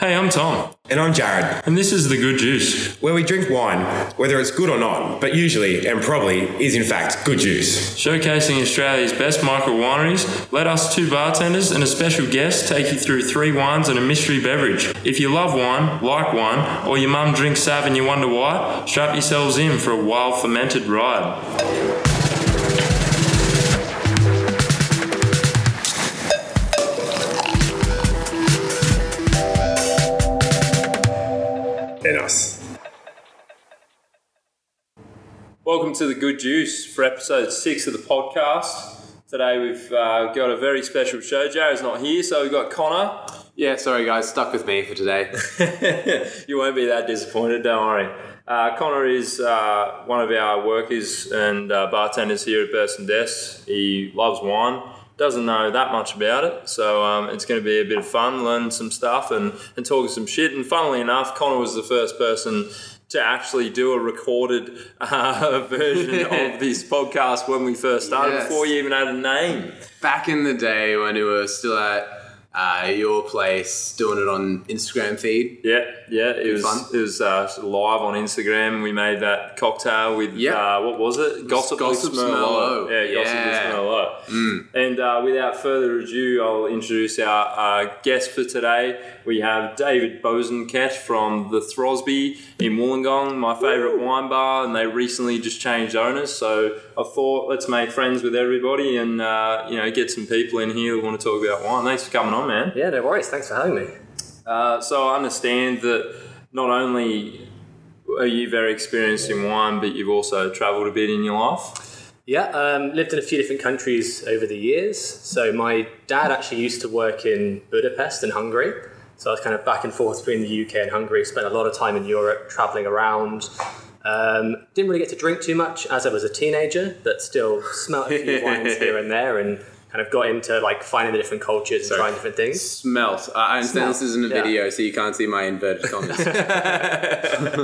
Hey, I'm Tom, And I'm Jared, and this is The Good Juice. where we drink wine, whether it's good or not, but usually and probably is in fact good juice. Showcasing Australia's best micro wineries, let us two bartenders and a special guest take you through three wines and a mystery beverage. If you love wine, like wine, or your mum drinks Sav and you wonder why, strap yourselves in for a wild fermented ride. And us. Welcome to The Good Juice for episode six of the podcast. Today we've uh, got a very special show. Jared's not here, so we've got Conor. Yeah, sorry guys, stuck with me for today. you won't be that disappointed, don't worry. Uh, Conor is uh, one of our workers and uh, bartenders here at Births and Deaths. He loves wine, doesn't know that much about it, so um, it's going to be a bit of fun, learn some stuff and, and talking some shit. And funnily enough, Conor was the first person to actually do a recorded uh, version of this podcast when we first started, Yes. before you even had a name. Back in the day when we were still at uh, your place doing it on Instagram feed. Yeah, yeah, it was fun. it was uh, live on Instagram. We made that cocktail with Yep. uh, what was it? Gossip, Gossip Low. Low. Yeah, Gossip Yeah. Smell And uh, without further ado, I'll introduce our uh, guest for today. We have David Bosanquet from the Throsby in Wollongong, my favourite wine bar, and they recently just changed owners. So I thought let's make friends with everybody and uh, you know get some people in here who want to talk about wine. Thanks for coming on, man. Yeah, no worries. Thanks for having me. Uh, so I understand that not only are you very experienced in wine, but you've also travelled a bit in your life. Yeah, um, lived in a few different countries over the years. So my dad actually used to work in Budapest in Hungary. So I was kind of back and forth between the UK and Hungary. Spent a lot of time in Europe, traveling around. Um, didn't really get to drink too much as I was a teenager, but still smelt a few wines here and there, and kind of got into like finding the different cultures and trying different things. Smelt. I understand this isn't a Yeah. video, so you can't see my inverted commas.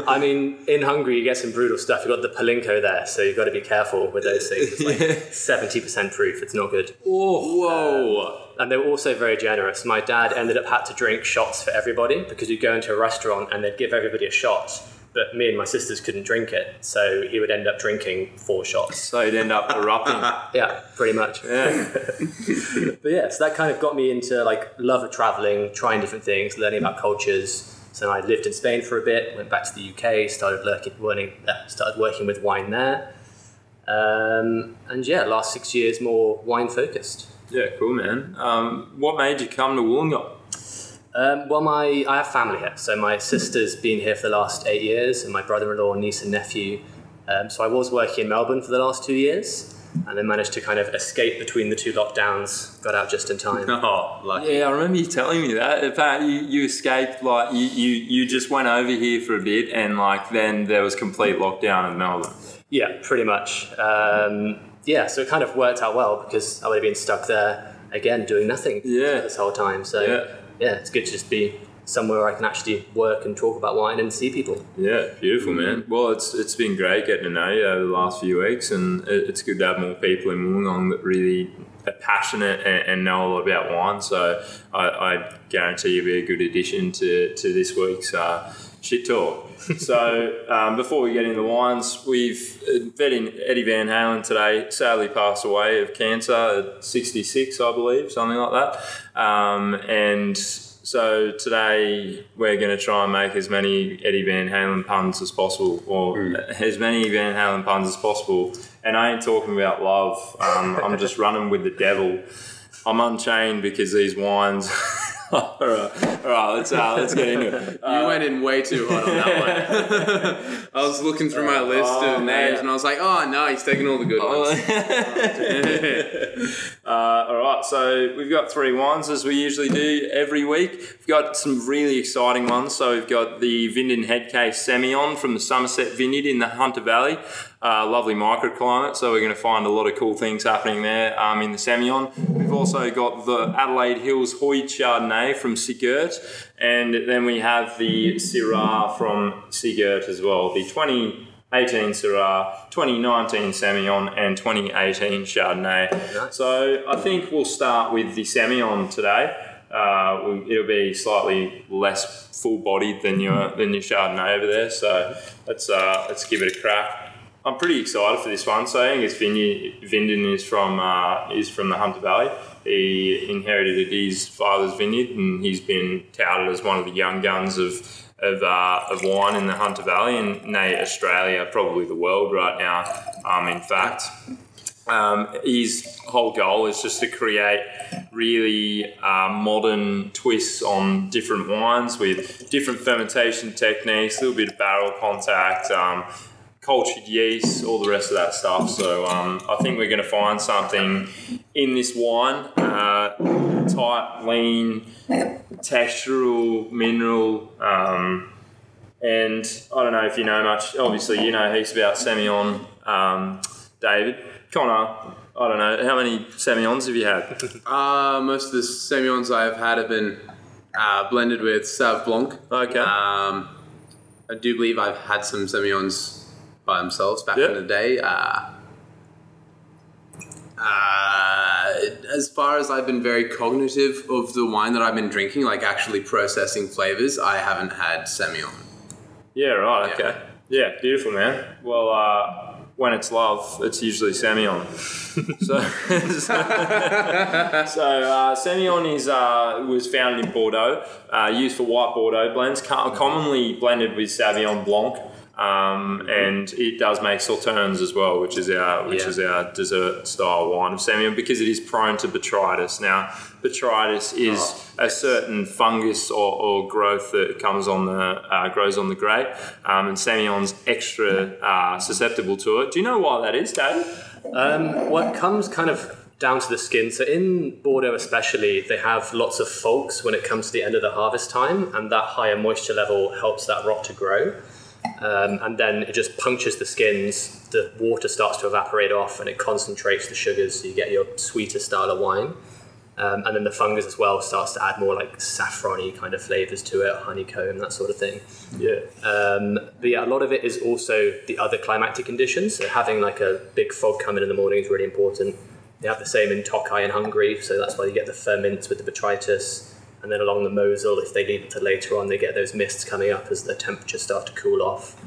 I mean, in Hungary, you get some brutal stuff. You've got the palinka there, so you've got to be careful with those things. It's like 70% proof, it's not good. Oh, whoa. Um, and they were also very generous. My dad ended up had to drink shots for everybody because you'd go into a restaurant and they'd give everybody a shot, but me and my sisters couldn't drink it. So he would end up drinking four shots. So he'd end up erupting. Yeah, pretty much. yeah. But yeah, so that kind of got me into like love of traveling, trying different things, learning about cultures. So I lived in Spain for a bit, went back to the UK, started learning, learning uh, started working with wine there. Um, and yeah, last six years more wine focused. yeah, cool, man. Um, what made you come to Wollongong? Um, well, my I have family here, so my sister's been here for the last eight years, and my brother-in-law, niece, and nephew. Um, so I was working in Melbourne for the last two years, and then managed to kind of escape between the two lockdowns. Got out just in time. Oh, lucky. Yeah, I remember you telling me that. Apparently, you, you escaped, like, you, you, you just went over here for a bit, and, like, then there was complete lockdown in Melbourne. Yeah, pretty much. Um, yeah, so it kind of worked out well because I would have been stuck there again doing nothing Yeah. this whole time. So Yeah. Yeah. it's good to just be somewhere where I can actually work and talk about wine and see people. Yeah, beautiful, man. Well, it's it's been great getting to know you over the last few weeks, and it, it's good to have more people in Wollongong that really are passionate and, and know a lot about wine. So I, I guarantee you'll be a good addition to, to this week's uh, shit talk. so um, before we get into the wines, we've uh, vetting Eddie Van Halen today. Sadly, passed away of cancer at 66, I believe, something like that. Um, and so today we're going to try and make as many Eddie Van Halen puns as possible, or as many Van Halen puns as possible. And I ain't talking about love. Um, I'm just running with the devil. I'm unchained because these wines. all right, all right. Let's uh, let's get into it. You went in way too hot on that one. I was looking through my list Oh, of names and I was like, oh no, he's taking all the good ones. uh, all right, so we've got three wines as we usually do every week. We've got some really exciting ones. So we've got the Vinden Headcase Semillon from the Somerset Vineyard in the Hunter Valley. Uh, lovely microclimate, so we're going to find a lot of cool things happening there um, in the Semillon. We've also got the Adelaide Hills Hoyde Chardonnay from Sigurd, and then we have the Syrah from Sigurd as well. The 2018 Syrah, 2019 Semillon, and 2018 Chardonnay. So I think we'll start with the Semillon today. Uh, we- it'll be slightly less full bodied than your than your Chardonnay over there. So let's uh, let's give it a crack. I'm pretty excited for this one. So Vineyard, Vinden is from uh, is from the Hunter Valley. He inherited his father's vineyard, and he's been touted as one of the young guns of of, uh, of wine in the Hunter Valley and nay, Australia, probably the world right now. Um, in fact, um, his whole goal is just to create really uh, modern twists on different wines with different fermentation techniques, a little bit of barrel contact, um, cultured yeast, all the rest of that stuff. So um, I think we're going to find something in this wine, uh, tight, lean, textural, mineral. Um, and I don't know if you know much. Obviously, you know heaps about Semillon, um, David. Conor, I don't know how many Semillons have you had? Uh, most of the Semillons I've had have been uh, blended with Sauv Blanc. Okay. Um, I do believe I've had some Semillons by themselves back Yeah. in the day. Uh, uh, as far as I've been very cognitive of the wine that I've been drinking, like actually processing flavors, I haven't had Semillon. Yeah, right. Okay. Yeah, beautiful, man. Well, uh, when it's love, it's usually Semillon. so, so, uh, Semillon is uh, was founded in Bordeaux, uh, used for white Bordeaux blends, commonly blended with Sauvignon Blanc. Um, and it does make sauternes as well, which is our which Yeah. is our dessert style wine of Semillon because it is prone to botrytis. Now, botrytis is a certain fungus or, or growth that comes on the uh, grows on the grape, um, and Semillon's extra uh, susceptible to it. Do you know why that is, Dave? Um, what comes kind of down to the skin. So in Bordeaux, especially, they have lots of folks when it comes to the end of the harvest time, and that higher moisture level helps that rot to grow. Um, and then it just punctures the skins. The water starts to evaporate off, and it concentrates the sugars, so you get your sweeter style of wine. Um, and then the fungus as well starts to add more like saffrony kind of flavors to it, honeycomb, that sort of thing. Yeah. Um, but yeah, a lot of it is also the other climatic conditions. So having like a big fog come in in the morning is really important. They have the same in Tokai in Hungary, so that's why you get the ferments with the botrytis. And then along the Mosel, if they leave it to later on, they get those mists coming up as the temperatures start to cool off.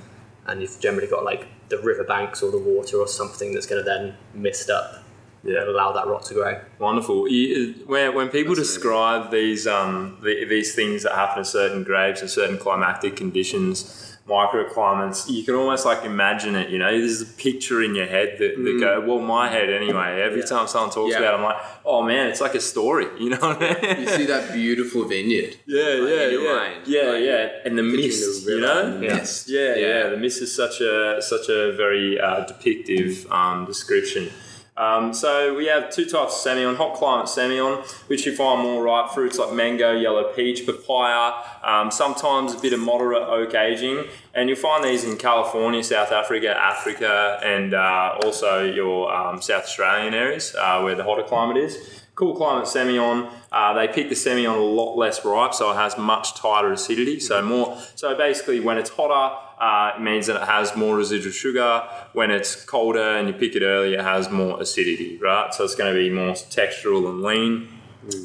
And you've generally got like the riverbanks or the water or something that's going to then mist up Yeah. and allow that rot to grow. Wonderful. You, when, when people describe these um, the, these things that happen to certain grapes and certain climatic conditions, microclimates, you can almost like imagine it. You know, there's a picture in your head that, that go, well, my head anyway. Every Yeah. time someone talks Yeah. about, it, I'm like, oh man, it's like a story. You know what I mean? You see that beautiful vineyard. Yeah, Like, yeah, yeah, yeah, Like, yeah. And the mist, you know, and Yeah. yeah, yeah, The mist is such a such a very uh, depictive um, description. Um, so we have two types of Semillon, hot climate Semillon, which you find more ripe fruits like mango, yellow peach, papaya, um, sometimes a bit of moderate oak aging. And you'll find these in California, South Africa, Africa, and uh, also your um, South Australian areas uh, where the hotter climate is. Cool climate Semillon. Uh, they pick the Semillon a lot less ripe, so it has much tighter acidity. So more. So basically, when it's hotter, uh, it means that it has more residual sugar. When it's colder and you pick it early, it has more acidity, right? So it's going to be more textural and lean.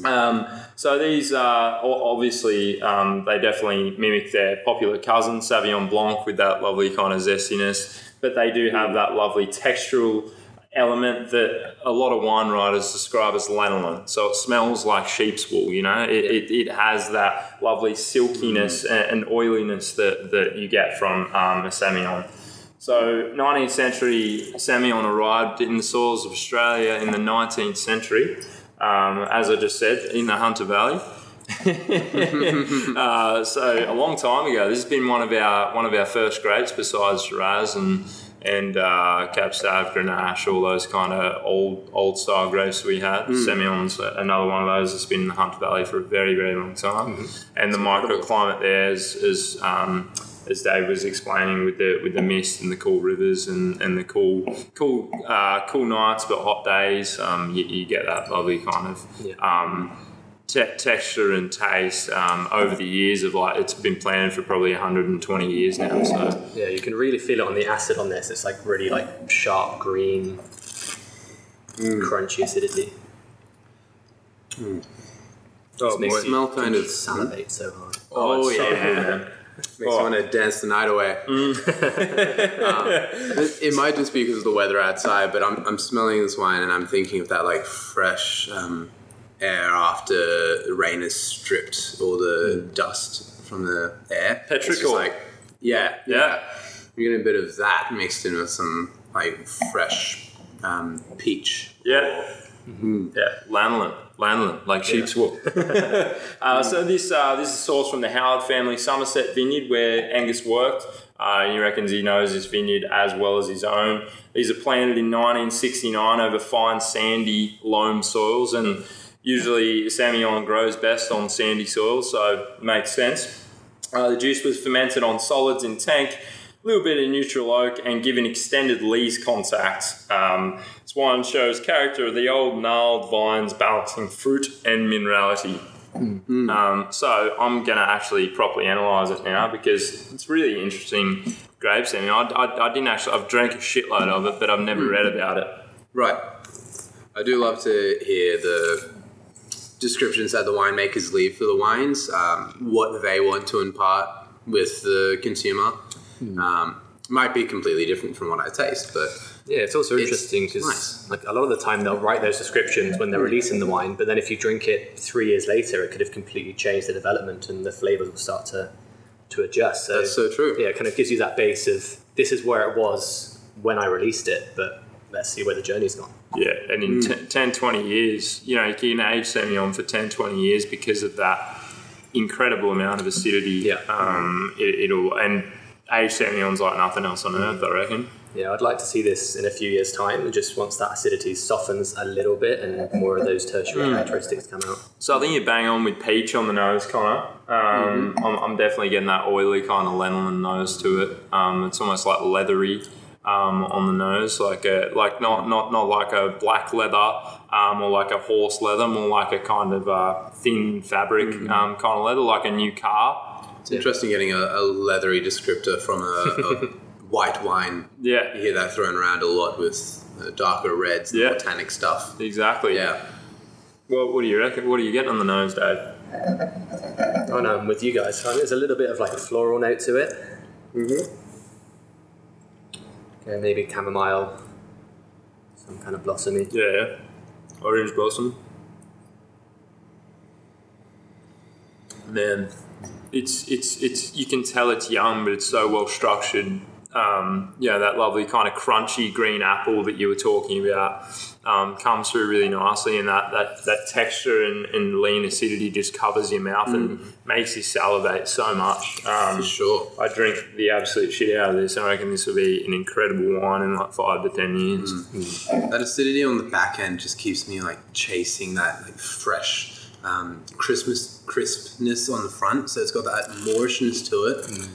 Um, so these are obviously um, they definitely mimic their popular cousin Sauvignon Blanc with that lovely kind of zestiness, but they do have that lovely textural element that a lot of wine writers describe as lanolin. So it smells like sheep's wool. You know, it, it, it has that lovely silkiness and, and oiliness that, that you get from um, a Semillon. So, 19th century Semillon arrived in the soils of Australia in the 19th century, um, as I just said, in the Hunter Valley. uh, so, a long time ago, this has been one of our one of our first grapes besides Shiraz and and uh, Cab Sav, Grenache, all those kind of old old style grapes we had. Semillon's another one of those that's been in the Hunter Valley for a very very long time, and the microclimate there is, is um, as Dave was explaining with the with the mist and the cool rivers and, and the cool cool uh, cool nights but hot days, um, you, you get that lovely kind of Yeah. um, te- texture and taste um, over the years of like it's been planted for probably 120 years now. So Yeah, you can really feel it on the acid on this. It's like really like sharp green, crunchy acidity. Oh, makes boy. you- Smell kind of- salivate so hard. Oh, it's yeah, so man. Makes me want to dance the night away. Um, it, it might just be because of the weather outside, but I'm, I'm smelling this wine and I'm thinking of that like fresh um, air after the rain has stripped all the dust from the air. It's just Petrichor. like yeah, Yeah. yeah. You're getting a bit of that mixed in with some like fresh um, peach. Yeah. Yeah, lanolin, lanolin, like sheep's wool. uh, so this uh, this is sourced from the Howard family Somerset vineyard where Angus worked. Uh, he reckons he knows this vineyard as well as his own. These are planted in 1969 over fine sandy loam soils, and usually Semillon grows best on sandy soils, so it makes sense. Uh, the juice was fermented on solids in tank, a little bit of neutral oak, and given extended lees contact. Um, this wine shows character of the old gnarled vines balancing fruit and minerality. Um, so I'm going to actually properly analyse it now because it's really interesting grapes. I mean, I, I, I didn't actually, I've drank a shitload of it, but I've never read about it. Right. I do love to hear the descriptions that the winemakers leave for the wines, um, what they want to impart with the consumer. Um, might be completely different from what I taste, but Yeah, it's also It's interesting because nice. like a lot of the time they'll write those descriptions when they're releasing the wine, but then if you drink it three years later, it could have completely changed the development and the flavors will start to to adjust. So, that's so true. yeah, it kind of gives you that base of this is where it was when I released it, but let's see where the journey's gone. Yeah, and in t- 10, 20 years, you know, you can age Semillon for 10, 20 years because of that incredible amount of acidity. Yeah. Um, it, it'll, and age Semillon's like nothing else on earth, I reckon. Yeah, I'd like to see this in a few years' time, just once that acidity softens a little bit and more of those tertiary characteristics come out. So I think you bang on with peach on the nose, Conor. Um, I'm, I'm definitely getting that oily kind of lanolin nose to it. Um, it's almost like leathery um, on the nose, like a like not not not like a black leather um, or like a horse leather, more like a kind of uh, thin fabric um, kind of leather, like a new car. It's interesting getting a, a leathery descriptor from a, a white wine. Yeah, You hear that thrown around a lot with uh, darker reds, the Yeah. botanic stuff. exactly. Yeah. Well, what do you reckon? What are you getting on the nose, Dave? Oh no, I'm with you guys. There's a little bit of like a floral note to it. Mm-hmm. Maybe chamomile, some kind of blossomy. Yeah, yeah. Orange blossom. Man, it's it's it's you can tell it's young, but it's so well structured. Um, yeah, that lovely kind of crunchy green apple that you were talking about um, comes through really nicely, and that that, that texture and, and lean acidity just covers your mouth and makes you salivate so much. Um, For sure. I drink the absolute shit out of this, and I reckon this will be an incredible wine in like five to ten years. That acidity on the back end just keeps me like chasing that like fresh um, Christmas crispness on the front. So it's got that moorishness to it.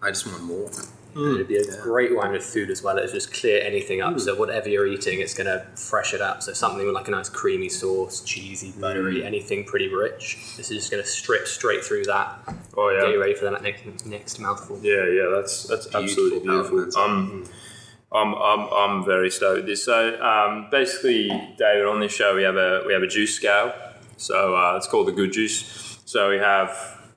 I just want more. It'd be a great wine with food as well. It's just clear anything up. So whatever you're eating, it's going to fresh it up. So something with like a nice creamy sauce, cheesy, buttery, anything pretty rich. This is just going to strip straight through that. Oh yeah, Get you ready for that next next mouthful. Yeah, yeah, that's that's absolutely Beautiful beautiful. elements. I'm, I'm, I'm, I'm very stoked with this. So um, basically, David, on this show we have a we have a juice scale. So uh, it's called the Good Juice. So we have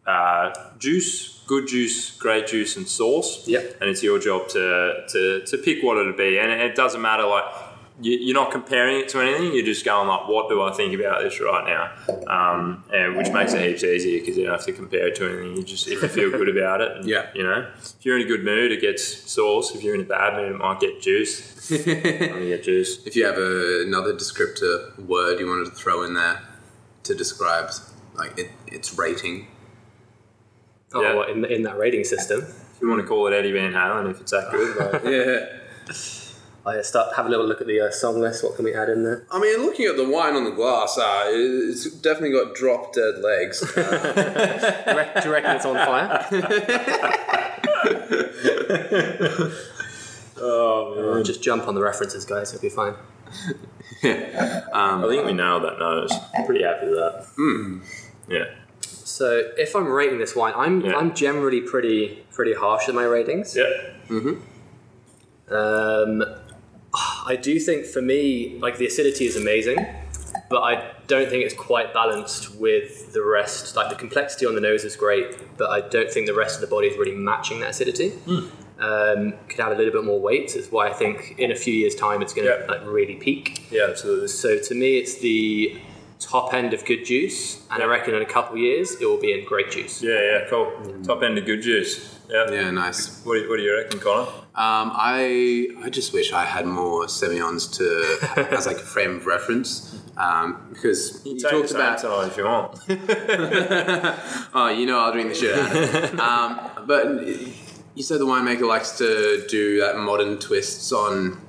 uh, juice, good juice, great juice, and sauce. Yep. And it's your job to to, to pick what it'll be, and it doesn't matter like. you- You're not comparing it to anything. You're just going like, "What do I think about this right now?" Um, and which makes it heaps easier because you don't have to compare it to anything. You just if you feel good about it, and, Yeah. you know, if you're in a good mood, it gets sauce. If you're in a bad mood, it might get juice. Get juice. If you have a, another descriptor word you wanted to throw in there to describe like it, its rating, Oh, Yeah. what, in, in that rating system. If you want to call it Eddie Van Halen, if it's that good, like, yeah. I start have a little look at the uh, song list. What can we add in there? I mean, looking at the wine on the glass, uh, it's definitely got drop dead legs. Do you reckon, do you reckon it's on fire? oh man! Just jump on the references, guys. It'll be fine. Yeah. I think we nailed that nose. Pretty happy with that. Yeah. So if I'm rating this wine, I'm Yeah. I'm generally pretty pretty harsh in my ratings. Yeah. Um, I do think for me, like the acidity is amazing, but I don't think it's quite balanced with the rest. Like the complexity on the nose is great, but I don't think the rest of the body is really matching that acidity. Um, could add a little bit more weight. Is why I think in a few years' time it's going to Yeah. like really peak. Yeah, absolutely. So to me, it's the top end of good juice, and I reckon in a couple of years it will be in great juice. Yeah, yeah, cool. Top end of good juice. Yeah. Yeah, nice. What do, you, what do you reckon, Conor? Um, I I just wish I had more Semillons to as like a frame of reference um, because you, Take talked about tonight if you want. oh you know I'll drink the shit out of it. um, but you said the winemaker likes to do that modern twists on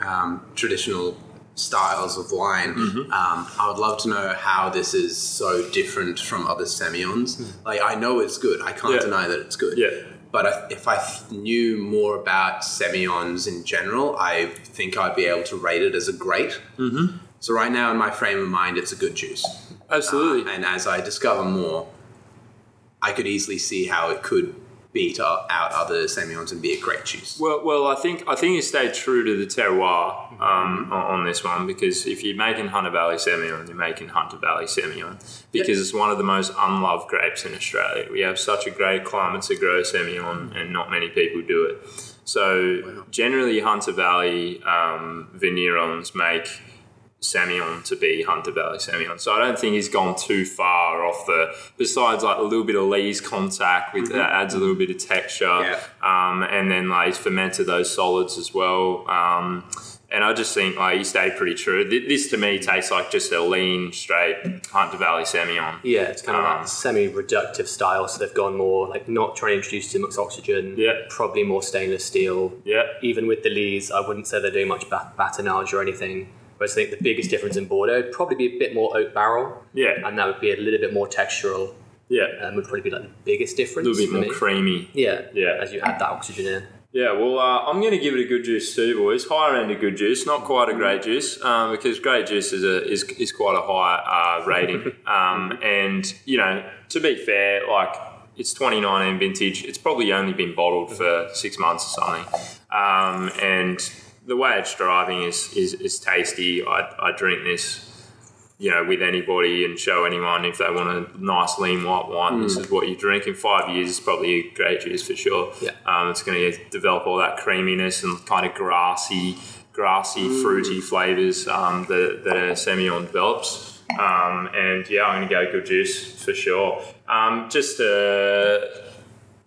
um, traditional styles of wine. Um, I would love to know how this is so different from other Semillons. Like I know it's good. I can't Yeah. deny that it's good. Yeah. But I, if I knew more about Semillons in general, I think I'd be able to rate it as a great. Mm-hmm. So right now, in my frame of mind, it's a good juice. Absolutely. Uh, and as I discover more, I could easily see how it could beat out other Semillons and be a great juice. Well, well, I think I think you stay true to the terroir um, on, on this one because if you're making Hunter Valley Semillon, you're making Hunter Valley Semillon because it's one of the most unloved grapes in Australia. We have such a great climate to grow Semillon, and not many people do it. So generally, Hunter Valley um, vignerons make Semillon to be Hunter Valley Semillon. So I don't think he's gone too far off the. Besides, like a little bit of lees contact with that adds a little bit of texture, Yeah. um, and then like he's fermented those solids as well. Um, and I just think like he stayed pretty true. Th- This to me tastes like just a lean, straight Hunter Valley Semillon. Yeah, it's kind of Um, like semi-reductive style, so they've gone more like not trying to introduce too much oxygen. Yeah. probably more stainless steel. Yeah, Even with the lees, I wouldn't say they're doing much bat- batonnage or anything. Whereas I think the biggest difference in Bordeaux would probably be a bit more oak barrel, yeah, and that would be a little bit more textural. yeah. Um, would probably be like the biggest difference. A little bit more me. creamy. Yeah, Yeah. As you add that oxygen in. Yeah, well, uh, I'm going to give it a good juice too, boys. Higher end of good juice, not quite a great juice, um, because great juice is a is, is quite a high uh, rating. um, and you know, to be fair, like it's 2019 vintage. It's probably only been bottled for six months or something. Um, and the way it's driving is is, is tasty. I I drink this you know, with anybody and show anyone if they want a nice lean white wine. This is what you drink in five years. It's probably a great juice for sure. Yeah. Um, it's going to develop all that creaminess and kind of grassy, grassy, fruity flavors um, that, that a Semillon develops. Um, and yeah, I'm going to go good juice for sure. Um, just to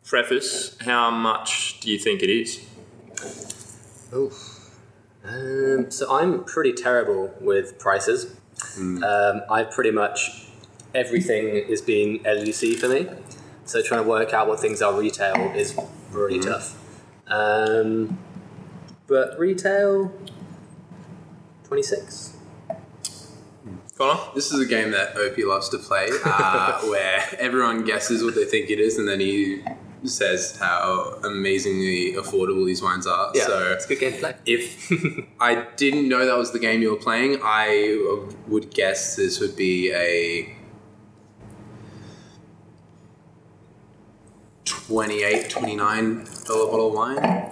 preface, how much do you think it is? Um, so I'm pretty terrible with prices. Um, I pretty much everything is being LUC for me. So trying to work out what things are retail is really tough. Um, but retail, twenty six. Conor? This is a game that Opie loves to play, uh, where everyone guesses what they think it is, and then he says how amazingly affordable these wines are. Yeah, So it's a good game to play. if I didn't know that was the game you were playing, I would guess this would be a 28 29 dollar bottle of wine.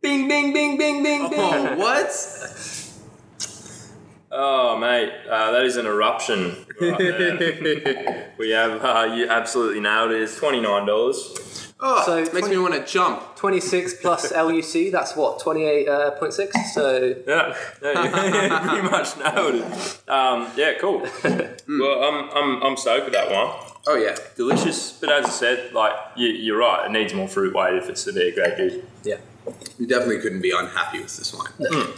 Bing, bing, bing, bing, bing, oh, bing. Oh, what? Oh, mate, uh, that is an eruption. Right we have, uh, you absolutely nailed it. It's $29. Oh, So makes 20 me want to jump. 26 plus LUC, that's what, 28.6? so Yeah, yeah you pretty much nailed it. Um, yeah, cool. well, I'm, I'm, I'm stoked with that one. Oh, yeah. Delicious, but as I said, like you, you're right. It needs more fruit weight if it's to be a great juice. yeah. You definitely couldn't be unhappy with this wine.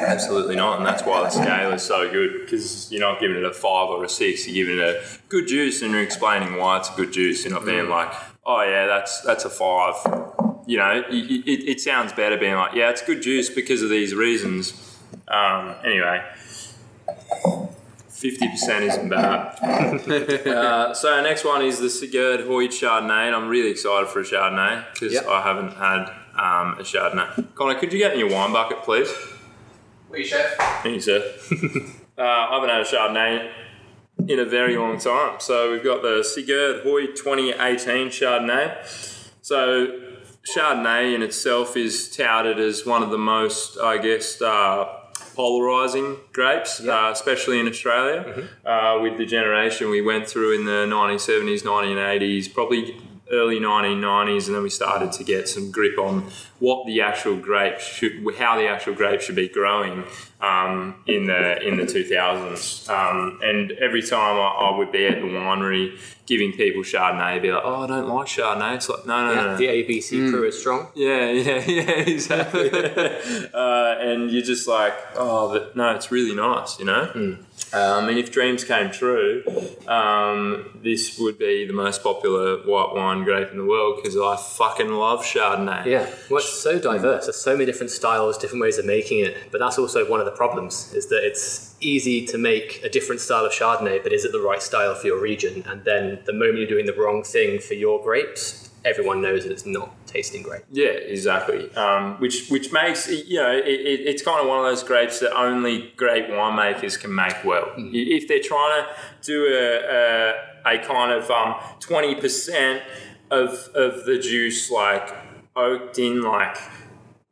Absolutely not, and that's why the scale is so good because you're not giving it a five or a six. You're giving it a good juice, and you're explaining why it's a good juice. You're not being like, "Oh yeah, that's that's a five. You know, it, it, it sounds better being like, "Yeah, it's good juice because of these reasons." Um, anyway, fifty percent isn't bad. uh, so our next one is the Sigurd Hoyde Chardonnay, and I'm really excited for a Chardonnay because Yep. I haven't had um, a Chardonnay. Conor, could you get me your wine bucket, please? Wait, chef. Thank you, sir. uh, I haven't had a Chardonnay in a very long time. So we've got the Sigurd Hoyde 2018 Chardonnay. So Chardonnay in itself is touted as one of the most, I guess, uh, polarizing grapes, uh, especially in Australia, uh, with the generation we went through in the 1970s, 1980s, probably early 1990s, and then we started to get some grip on what the actual grape should, how the actual grape should be growing um, in the in the 2000s. Um, and every time I, I would be at the winery giving people Chardonnay, I'd be like, "Oh, I don't like Chardonnay." It's like, no, no, no, no. The ABC crew is strong. Yeah, yeah, yeah, exactly. uh, and you're just like, oh, but no, it's really nice, you know. Um, and if dreams came true, um, this would be the most popular white wine grape in the world because I fucking love Chardonnay. Yeah, it's so diverse. There's so many different styles, different ways of making it. But that's also one of the problems is that it's easy to make a different style of Chardonnay, but is it the right style for your region? And then the moment you're doing the wrong thing for your grapes, everyone knows that it's not tasting great. Yeah, exactly. Um, which which makes you know it, it, it's kind of one of those grapes that only great winemakers can make well. If they're trying to do a, a, a kind of twenty percent of of the juice like oaked in like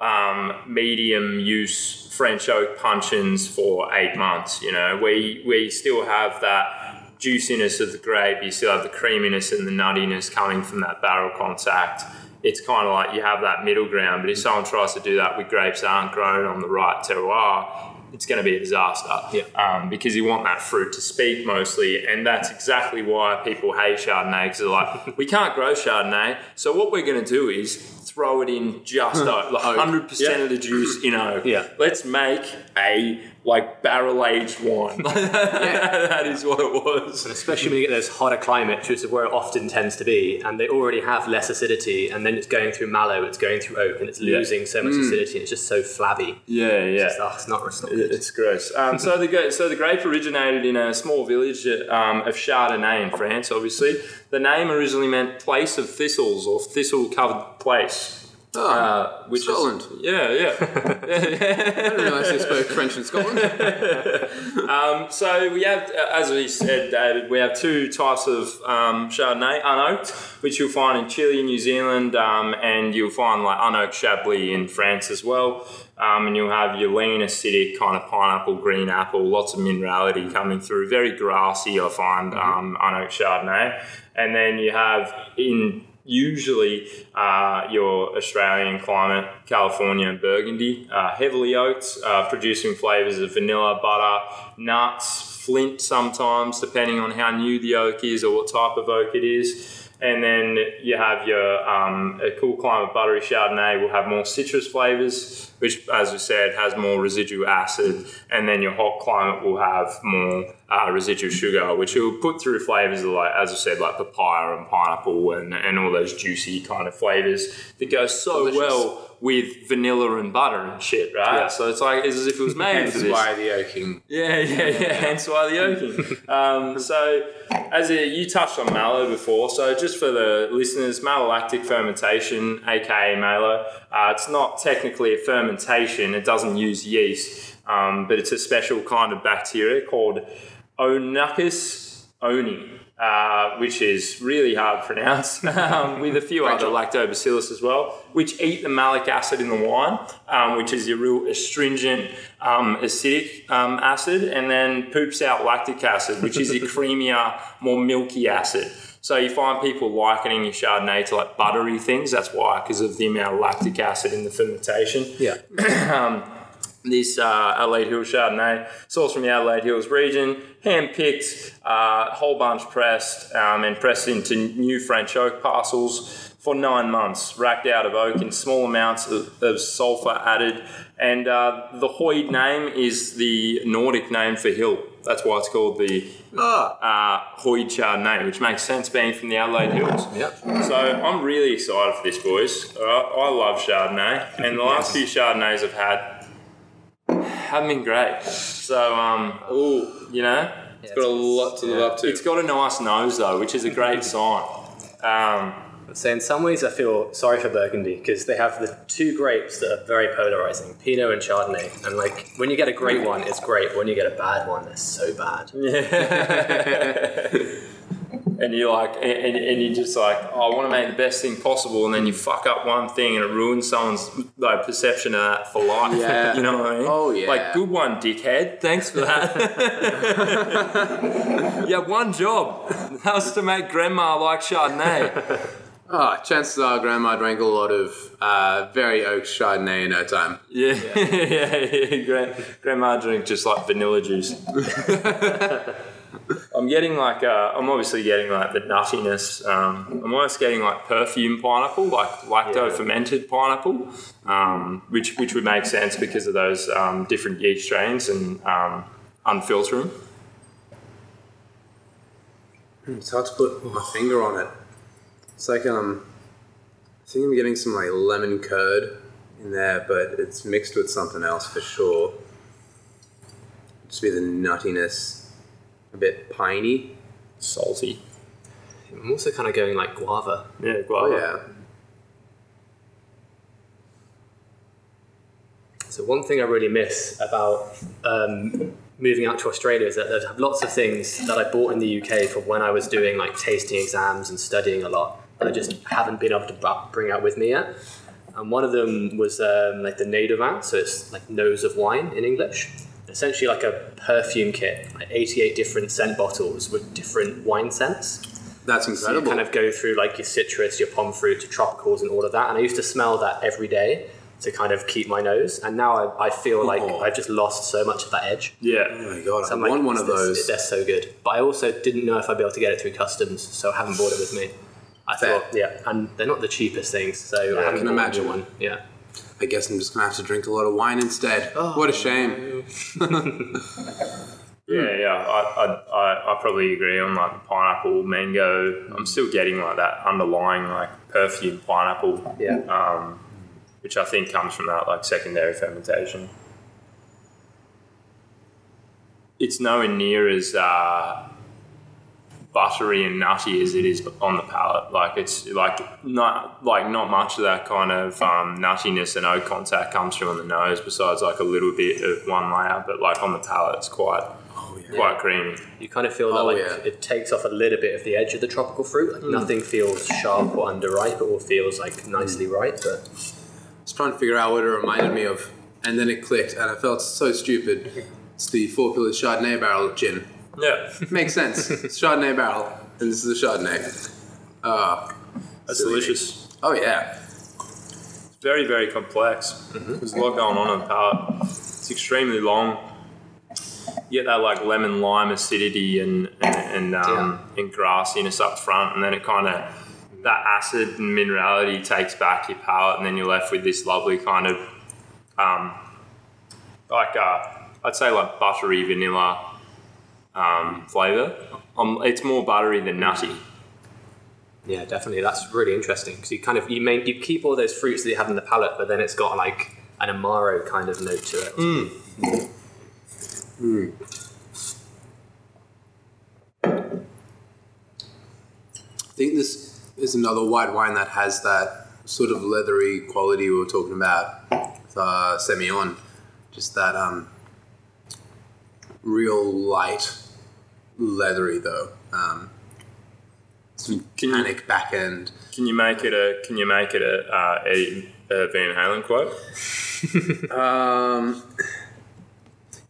um, medium use French oak puncheons for eight months. You know, we we still have that juiciness of the grape. You still have the creaminess and the nuttiness coming from that barrel contact. It's kind of like you have that middle ground. But if someone tries to do that with grapes that aren't grown on the right terroir, it's going to be a disaster. Yeah. Um, because you want that fruit to speak mostly, and that's exactly why people hate Chardonnay. Because they're like, we can't grow Chardonnay, so what we're going to do is throw it in just like oh, hundred percent of the juice in oak. Yeah. Let's make a like barrel aged wine. that is what it was. Especially when you get those hotter climates, which is where it often tends to be, and they already have less acidity, and then it's going through malo, it's going through oak, and it's Yeah. losing so much acidity, and it's just so flabby. Yeah, yeah. It's, oh, it's not, it's not. It's gross. Um, so the gra- so the grape originated in a small village um, of Chardonnay in France. Obviously, the name originally meant place of thistles or thistle covered place. Oh, Uh, which Scotland. Is, yeah, yeah. I didn't realise they spoke French in Scotland. um, so we have, uh, as we said, David, we have two types of um, Chardonnay, unoaked, which you'll find in Chile, New Zealand, um, and you'll find like unoaked Chablis in France as well. Um, and you'll have your lean, acidic kind of pineapple, green apple, lots of minerality coming through. Very grassy, I find, um, unoaked Chardonnay. And then you have in usually uh, your Australian climate, California and Burgundy, uh, heavily oaked, uh, producing flavors of vanilla, butter, nuts, flint sometimes, depending on how new the oak is or what type of oak it is. And then you have your um, a cool climate buttery Chardonnay will have more citrus flavors, which, as we said, has more residual acid. And then your hot climate will have more uh, residual sugar, which will put through flavors like, as I said, like papaya and pineapple and, and all those juicy kind of flavors that go so Delicious. well with vanilla and butter and shit, right? Yeah. So it's like it's as if it was made Hence for this. why the oaking. Yeah, yeah, yeah. Hence why the oaking. Um, so, as a, you touched on malo before, so just for the listeners, malolactic fermentation, aka malo, uh, it's not technically a fermentation. It doesn't use yeast, um, but it's a special kind of bacteria called Oenococcus oeni. Uh, which is really hard to pronounce, um, with a few other lactobacillus as well, which eat the malic acid in the wine, um, which is your real astringent, um, acidic um, acid, and then poops out lactic acid, which is a creamier, more milky acid. So you find people likening your Chardonnay to like buttery things. That's why, because of the amount of lactic acid in the fermentation Yeah. this uh, Adelaide Hills Chardonnay, sourced from the Adelaide Hills region, hand picked, uh, whole bunch pressed, um, and pressed into new French oak parcels for nine months, racked out of oak in small amounts of, of sulfur added. And uh, the Hoyde name is the Nordic name for hill. That's why it's called the Ah, uh, Hoyde Chardonnay, which makes sense being from the Adelaide Hills. Yep. So I'm really excited for this, boys. Right, I love Chardonnay, and the last few Chardonnays I've had haven't been great. So, um, ooh, you know, it's got a lot to live up to. it's got a nice nose though, which is a great sign. Um, So in some ways, I feel sorry for Burgundy because they have the two grapes that are very polarizing, Pinot and Chardonnay. And like when you get a great one, it's great. When you get a bad one, it's so bad. and you're like, and, and, and you're just like, oh, I want to make the best thing possible, and then you fuck up one thing and it ruins someone's like perception of that for life. Yeah. you know what I mean? Oh, yeah. Like, good one, dickhead. Thanks for that. yeah, one job. That was to make grandma like Chardonnay. Oh, chances are Grandma drank a lot of uh, very oak Chardonnay in her time. Yeah, yeah, yeah. Grand, grandma drank just like vanilla juice. I'm getting like, uh, I'm obviously getting like the nuttiness. Um, I'm almost getting like perfume pineapple, like lacto fermented pineapple, um, which which would make sense because of those um, different yeast strains and um, unfiltering. It's hard to put my finger on it. It's like um, I think I'm getting some like lemon curd in there, but it's mixed with something else for sure. Just be the nuttiness, a bit piney. Salty. I'm also kind of going like guava. Yeah, Oh guava. yeah. So one thing I really miss about um, moving out to Australia is that there's lots of things that I bought in the UK from when I was doing like tasting exams and studying a lot that I just haven't been able to br- bring out with me yet. And one of them was um, like the Nez du Vin, so it's like nose of wine in English. Essentially like a perfume kit, like 88 different scent bottles with different wine scents. That's So you kind of go through like your citrus, your pome fruit, your tropicals, and all of that. And I used to smell that every day to kind of keep my nose. And now I, I feel like Oh. I've just lost so much of that edge. Yeah. oh my god, So I I'm like, want one of this- those. They're so good. But I also didn't know if I'd be able to get it through customs, so I haven't bought it with me. I Fair. thought, yeah, and they're not the cheapest things, so I I haven't can imagine. one. Yeah. I guess I'm just gonna have to drink a lot of wine instead. Oh. what a shame. Yeah, yeah, I, I, I, I probably agree on like pineapple, mango. I'm still getting like that underlying like perfume pineapple, Yeah. um, which I think comes from that like secondary fermentation. It's nowhere near as uh, buttery and nutty as it is on the palate. Like it's like not like not much of that kind of um, nuttiness and oak contact comes through on the nose. Besides like a little bit of one layer, but like on the palate, it's quite Oh yeah. quite creamy. You kind of feel that Oh, like yeah. it takes off a little bit of the edge of the tropical fruit. Like nothing feels sharp or underripe. It all feels like nicely ripe. But I was trying to figure out what it reminded me of, and then it clicked, and I felt so stupid. It's the Four Pillars Chardonnay barrel gin. Yeah, Makes sense. It's Chardonnay barrel, and this is a Chardonnay. Uh, that's Silly me. delicious. oh yeah. It's very, very complex. There's a lot going on on the palate. It's extremely long. You get that like lemon lime acidity and and, and, um, and grassiness up front, and then it kind of that acid and minerality takes back your palate, and then you're left with this lovely kind of um, like uh, I'd say like buttery vanilla um, flavor. Um, it's more buttery than nutty. yeah, definitely, that's really interesting because you kind of you main, you keep all those fruits that you have in the palate, but then it's got like an amaro kind of note to it. I think this is another white wine that has that sort of leathery quality we were talking about with uh, Semillon. Just that um, real light leathery though. Um, some Can you- back end. Can you make it a Can you make it a, uh, a, a Van Halen quote? Um,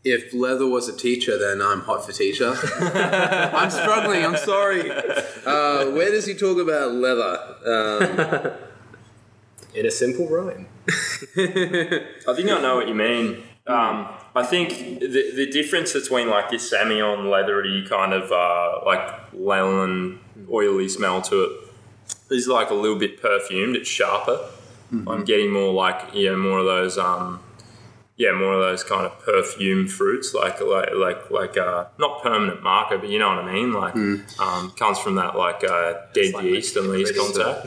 if leather was a teacher, then I'm hot for teacher. I'm struggling. I'm sorry. Uh, where does he talk about leather? Um, In a simple rhyme. I think I know what you mean. Um, I think the, the difference between like this Semillon leathery kind of uh, like lemon oily smell to it is like a little bit perfumed. It's sharper. I'm getting more like yeah, more of those um, yeah, more of those kind of perfume fruits, like like like like uh, not permanent marker, but you know what I mean. Like um, comes from that like uh, dead like yeast and least really contact.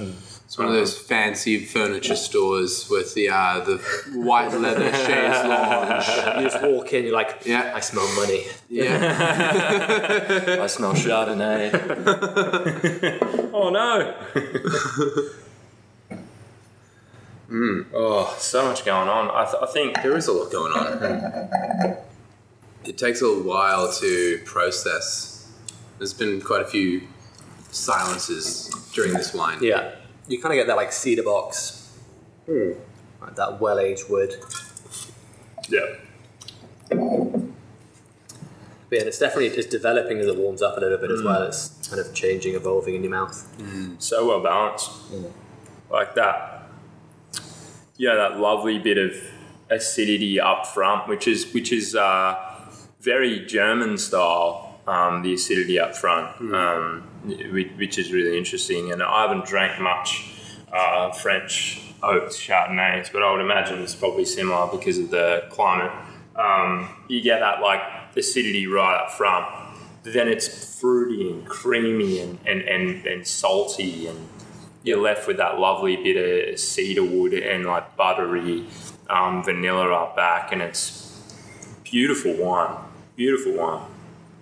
It's one of those fancy furniture stores with the uh, the white leather chaise lounge. You just walk in, you're like, Yeah. I smell money. Yeah, I smell Chardonnay. oh no. Oh, so much going on. I, th- I think there is a lot going on. It takes a while to process. There's been quite a few silences during this wine. Yeah, you kind of get that like cedar box, hmm. like that well-aged wood. Yeah. But yeah, it's definitely it's developing as it warms up a little bit as well. Hmm. It's kind of changing, evolving in your mouth. Hmm. so well balanced. Like that. Yeah, that lovely bit of acidity up front, which is which is uh, very German style. Um, the acidity up front, um, which, which is really interesting. And I haven't drank much uh, French oaked Chardonnays, but I would imagine it's probably similar because of the climate. Um, you get that like acidity right up front, but then it's fruity and creamy and, and, and, and salty and you're left with that lovely bit of cedar wood and like buttery um, vanilla up back, and it's beautiful wine. Beautiful wine.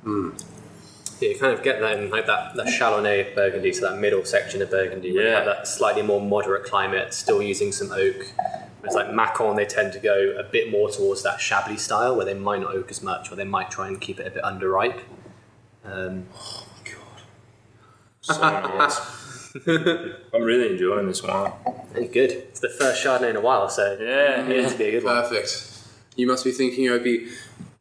Yeah, you kind of get that in like that, that Chalonnais Burgundy, so that middle section of Burgundy, where you Yeah. have that slightly more moderate climate, still using some oak. Whereas like Macon, they tend to go a bit more towards that Chablis style, where they might not oak as much, or they might try and keep it a bit underripe. Um, So nice. I'm really enjoying this wine. and good. It's the first Chardonnay in a while, so Yeah, it needs to be a good one. Perfect. You must be thinking, Opie,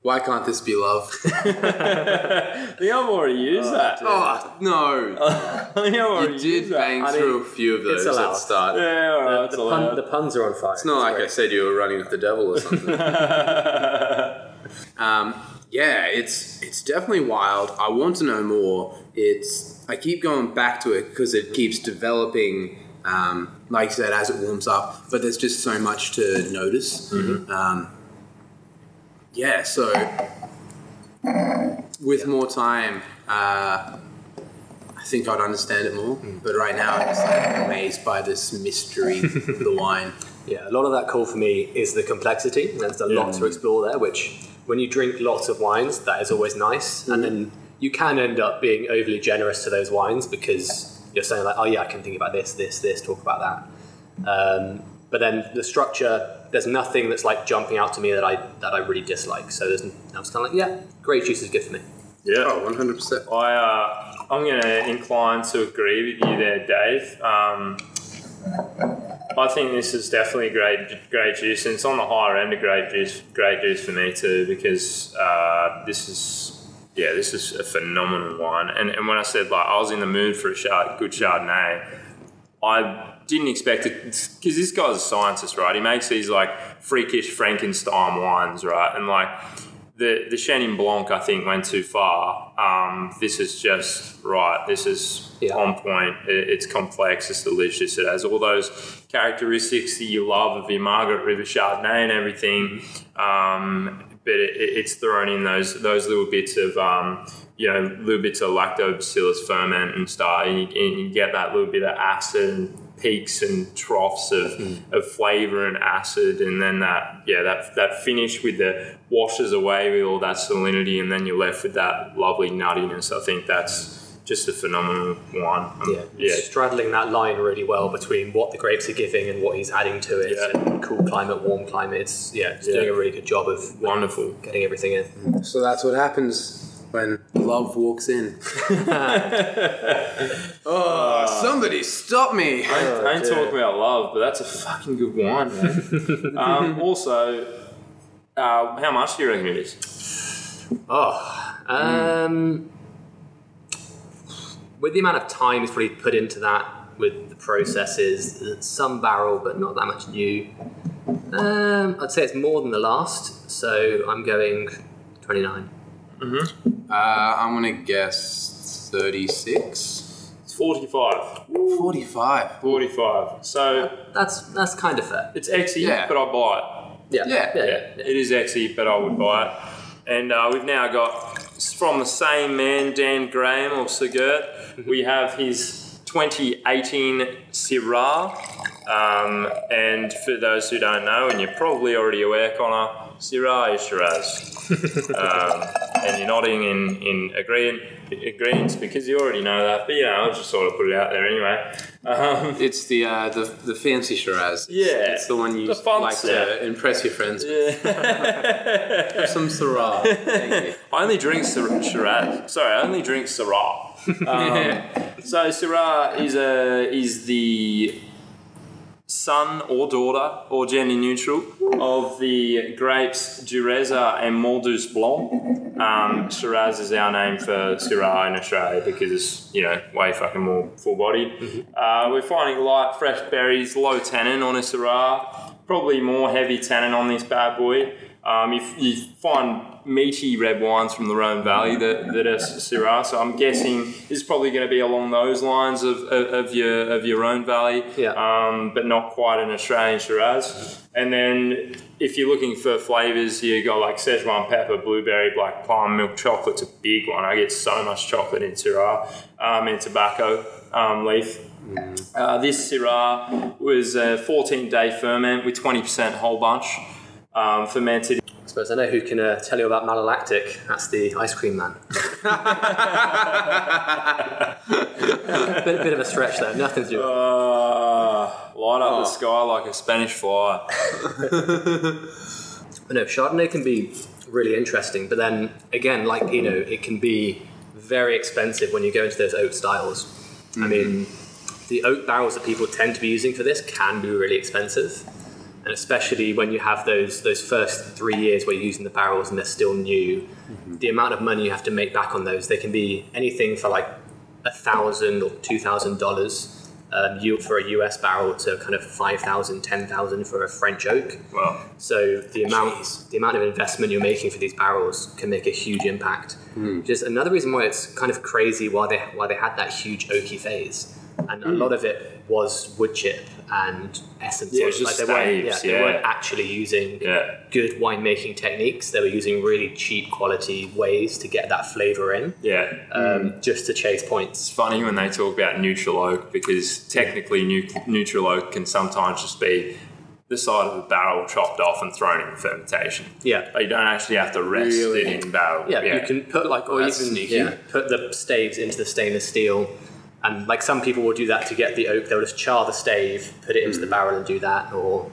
why can't this be love? I think I've already used that. oh, no. I think I've already You did used that. bang I mean, through a few of it's those at allowed. the start. Yeah, all right, The, that's the, allowed. pun, the puns are on fire. It's not like I said you were running with the devil or something. um, yeah, it's it's definitely wild. I want to know more. It's I keep going back to it because it keeps developing. Um, like you said, as it warms up, but there's just so much to notice. Um, yeah, so with more time, uh, I think I'd understand it more. But right now, I'm just like amazed by this mystery of the wine. Yeah, a lot of that call for me is the complexity. There's a lot to explore there, which when you drink lots of wines, that is always nice. And then you can end up being overly generous to those wines because you're saying like, oh yeah, I can think about this, this, this, talk about that. Um, but then the structure, there's nothing that's like jumping out to me that I that I really dislike. So there's, I was kind of like, yeah, grape juice is good for me. yeah. Oh, 100%. I, uh, I'm going to incline to agree with you there, Dave. Um, I think this is definitely great, great juice, and it's on the higher end of grape juice, great juice for me too, because uh, this is, yeah, this is a phenomenal wine. And, and when I said like I was in the mood for a chard, good Chardonnay, I didn't expect it because this guy's a scientist, right? He makes these like freakish Frankenstein wines, right? And like the the Chenin Blanc, I think, went too far. Um, this is just right. This is Yeah. on point. It, it's complex. It's delicious. It has all those characteristics that you love of your Margaret River Chardonnay and everything. Um, but it, it- it's thrown in those those little bits of um, you know little bits of lactobacillus ferment and stuff, and you, and you get that little bit of acid and peaks and troughs of, of flavor and acid, and then that yeah that that finish with the washes away with all that salinity, and then you're left with that lovely nuttiness. I think that's just a phenomenal wine. Um, Yeah, yeah, straddling that line really well between what the grapes are giving and what he's adding to it. Yeah. Cool climate, warm climate. It's yeah, it's Yeah. doing a really good job of wonderful. getting everything in. So that's what happens when love walks in. oh, somebody stop me! I ain't, I ain't talking about love, but that's a fucking good wine, man. um, also, uh, how much do you reckon it is? Oh, um, with the amount of time he's probably put into that, with the processes, uh, some barrel, but not that much new. Um, I'd say it's more than the last, so I'm going 29. Uh, I'm gonna guess 36. It's 45. 45. 45. So That's that's kind of fair. it's exy, Yeah. but I buy it. Yeah, Yeah. yeah, Yeah, it is exy, but I would buy it. And uh, we've now got from the same man, Dan Graham or Sigurd, we have his 2018 Syrah. Um, and for those who don't know, and you're probably already aware, Conor, Syrah is Shiraz. um, and you're nodding in, in agreement, agreement because you already know that. But, you know, I'll just sort of put it out there anyway. Um, It's the uh, the the fancy Shiraz. It's, Yeah. it's the one you The fun like set. to impress your friends. with. Some Syrah. Thank you. I only drink Sir- Shiraz. Sorry, I only drink Syrah. Um, so Syrah is a is the son or daughter or gender neutral of the grapes Dureza and Mondeuse Blanc. Um, Shiraz is our name for Syrah in Australia because it's you know way fucking more full bodied. Uh, we're finding light, fresh berries, low tannin on a Syrah. Probably more heavy tannin on this bad boy. Um, you, you find meaty red wines from the Rhone Valley that, that are Syrah, so I'm guessing this is probably going to be along those lines of, of, of your of your Rhone Valley, Yeah. um, but not quite an Australian Shiraz. And then if you're looking for flavors, you got like Szechuan pepper, blueberry, black plum, milk chocolate's a big one. I get so much chocolate in Syrah um, and tobacco um, leaf. Uh, this Syrah was a 14 day ferment with 20% whole bunch um, fermented. I suppose I know who can uh, tell you about malolactic. That's the ice cream man. bit, bit of a stretch there. Nothing to do Uh, light up the sky like a Spanish fly. But no, Chardonnay can be really interesting, but then again, like Pinot, it can be very expensive when you go into those oak styles. I mean, the oak barrels that people tend to be using for this can be really expensive, and especially when you have those those first three years where you're using the barrels and they're still new, the amount of money you have to make back on those, they can be anything for like a thousand or two thousand dollars. Um, you for a US barrel to kind of 5,000, 10,000 for a French oak. Well, So the amount the amount of investment you're making for these barrels can make a huge impact. Just another reason why it's kind of crazy why they why they had that huge oaky phase, and a lot of it was wood chip and essence. Yeah, it was oil. just they weren't, staves, they yeah. weren't actually using Yeah. good winemaking techniques. They were using really cheap quality ways to get that flavor in, yeah. um, just to chase points. It's funny when they talk about neutral oak because technically nu- neutral oak can sometimes just be the side of the barrel chopped off and thrown in fermentation. Yeah. But you don't actually have to rest Really? it in barrel. Yeah, you can put like, or That's even sneaky. yeah, put the staves into the stainless steel, and like some people will do that to get the oak. They'll just char the stave, put it into the hmm. barrel, and do that. Or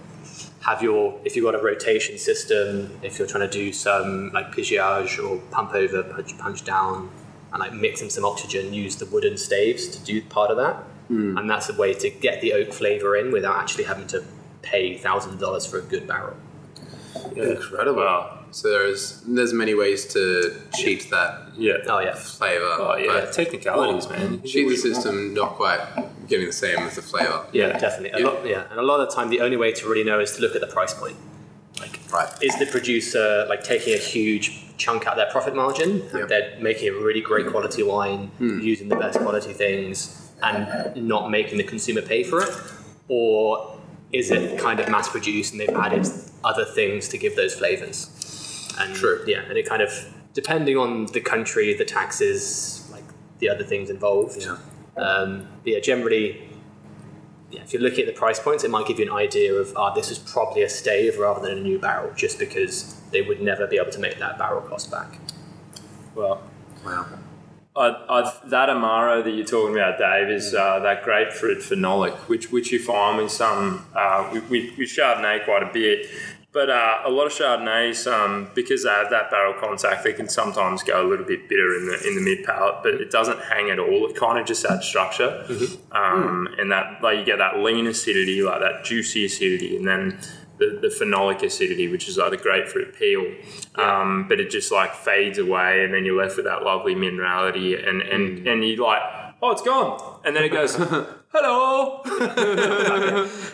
have your if you've got a rotation system, if you're trying to do some like pigeage or pump over, punch, punch down, and like mix in some oxygen, use the wooden staves to do part of that. Hmm. And that's a way to get the oak flavor in without actually having to pay thousands of dollars for a good barrel. Incredible. Wow. So there's there's many ways to cheat that Yeah. Oh yeah, flavor. Oh, yeah. but Technicalities, man. cheat the system, not quite getting the same as the flavor. yeah, definitely. A Yeah. lot, yeah, and a lot of the time, the only way to really know is to look at the price point. Like, Right. is the producer like taking a huge chunk out of their profit margin? And Yep. They're making a really great quality wine, hmm. using the best quality things, and not making the consumer pay for it, or is it kind of mass produced and they've added other things to give those flavors? And True. yeah, and it kind of depending on the country, the taxes, like the other things involved. Yeah. Um, but yeah, generally, yeah, if you're looking at the price points, it might give you an idea of, ah, this is probably a stave rather than a new barrel, just because they would never be able to make that barrel cost back. Well, Wow. I, I, that Amaro that you're talking about, Dave, is uh, that grapefruit phenolic, which which you find with some uh, with, with, with Chardonnay quite a bit. But uh, a lot of Chardonnays, um, because they have that barrel contact, they can sometimes go a little bit bitter in the in the mid palate, but it doesn't hang at all. It kind of just adds structure, um, and that like you get that lean acidity, like that juicy acidity, and then the, the phenolic acidity, which is like the grapefruit peel. Um, but it just like fades away, and then you're left with that lovely minerality, and and and you like, oh, it's gone, and then it goes, hello.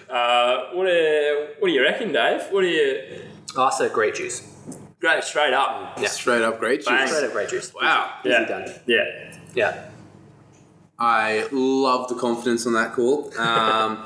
uh, what do what do you reckon, Dave? What do you? Oh, that's a great juice. Great, straight up. Yeah. Straight up great Bang. juice. Straight up great juice. Wow. Easy Yeah. done. Yeah. Yeah. I love the confidence on that call. Um,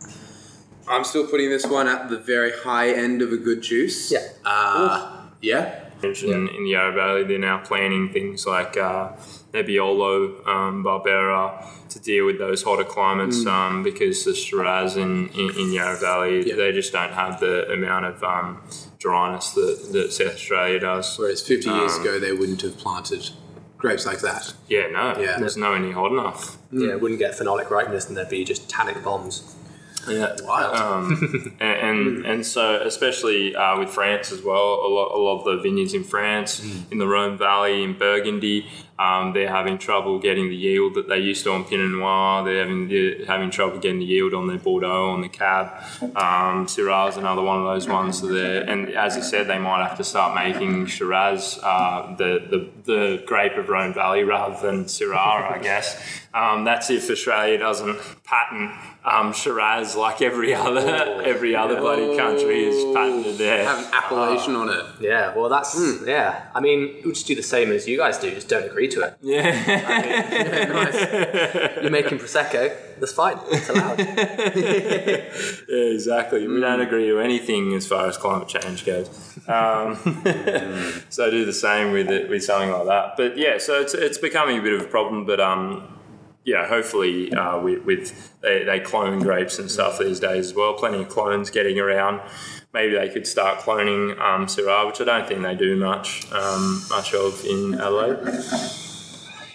I'm still putting this one at the very high end of a good juice. Yeah. Uh, yeah. mentioned in the Yarra Valley, they're now planning things like uh, Nebbiolo, um, Barbera to deal with those hotter climates um, because the Shiraz in, in, in Yarra Valley, Yeah. they just don't have the amount of um, dryness that, that South Australia does. Whereas 50 years Um, ago, they wouldn't have planted grapes like that. Yeah, no, Yeah. there's no any hot enough. Yeah, it wouldn't get phenolic ripeness and there'd be just tannic bombs. Yeah, Wild. um, and, and and so especially uh, with France as well, a lot, a lot of the vineyards in France, in the Rhone Valley, in Burgundy, Um, they're having trouble getting the yield that they used to on Pinot Noir. They're having they're having trouble getting the yield on their Bordeaux, on the Cab. Um, Syrah is another one of those ones. So they're, and as I said, they might have to start making Shiraz, uh, the, the the grape of Rhone Valley, rather than Syrah, I guess. Um, that's if Australia doesn't patent um, Shiraz like every other every other bloody country is patented their. Have an appellation on it. Yeah, well, that's yeah. I mean, we'll just do the same as you guys do. Just don't agree to it. Yeah. You're making prosecco. That's fine. It's allowed. Yeah, exactly. We don't agree to anything as far as climate change goes. Um, so do the same with it, with something like that. But yeah, so it's, it's becoming a bit of a problem. But um, yeah, hopefully uh, with, with they, they clone grapes and stuff these days as well. Plenty of clones getting around. Maybe they could start cloning um, Syrah, which I don't think they do much um, much of in Adelaide.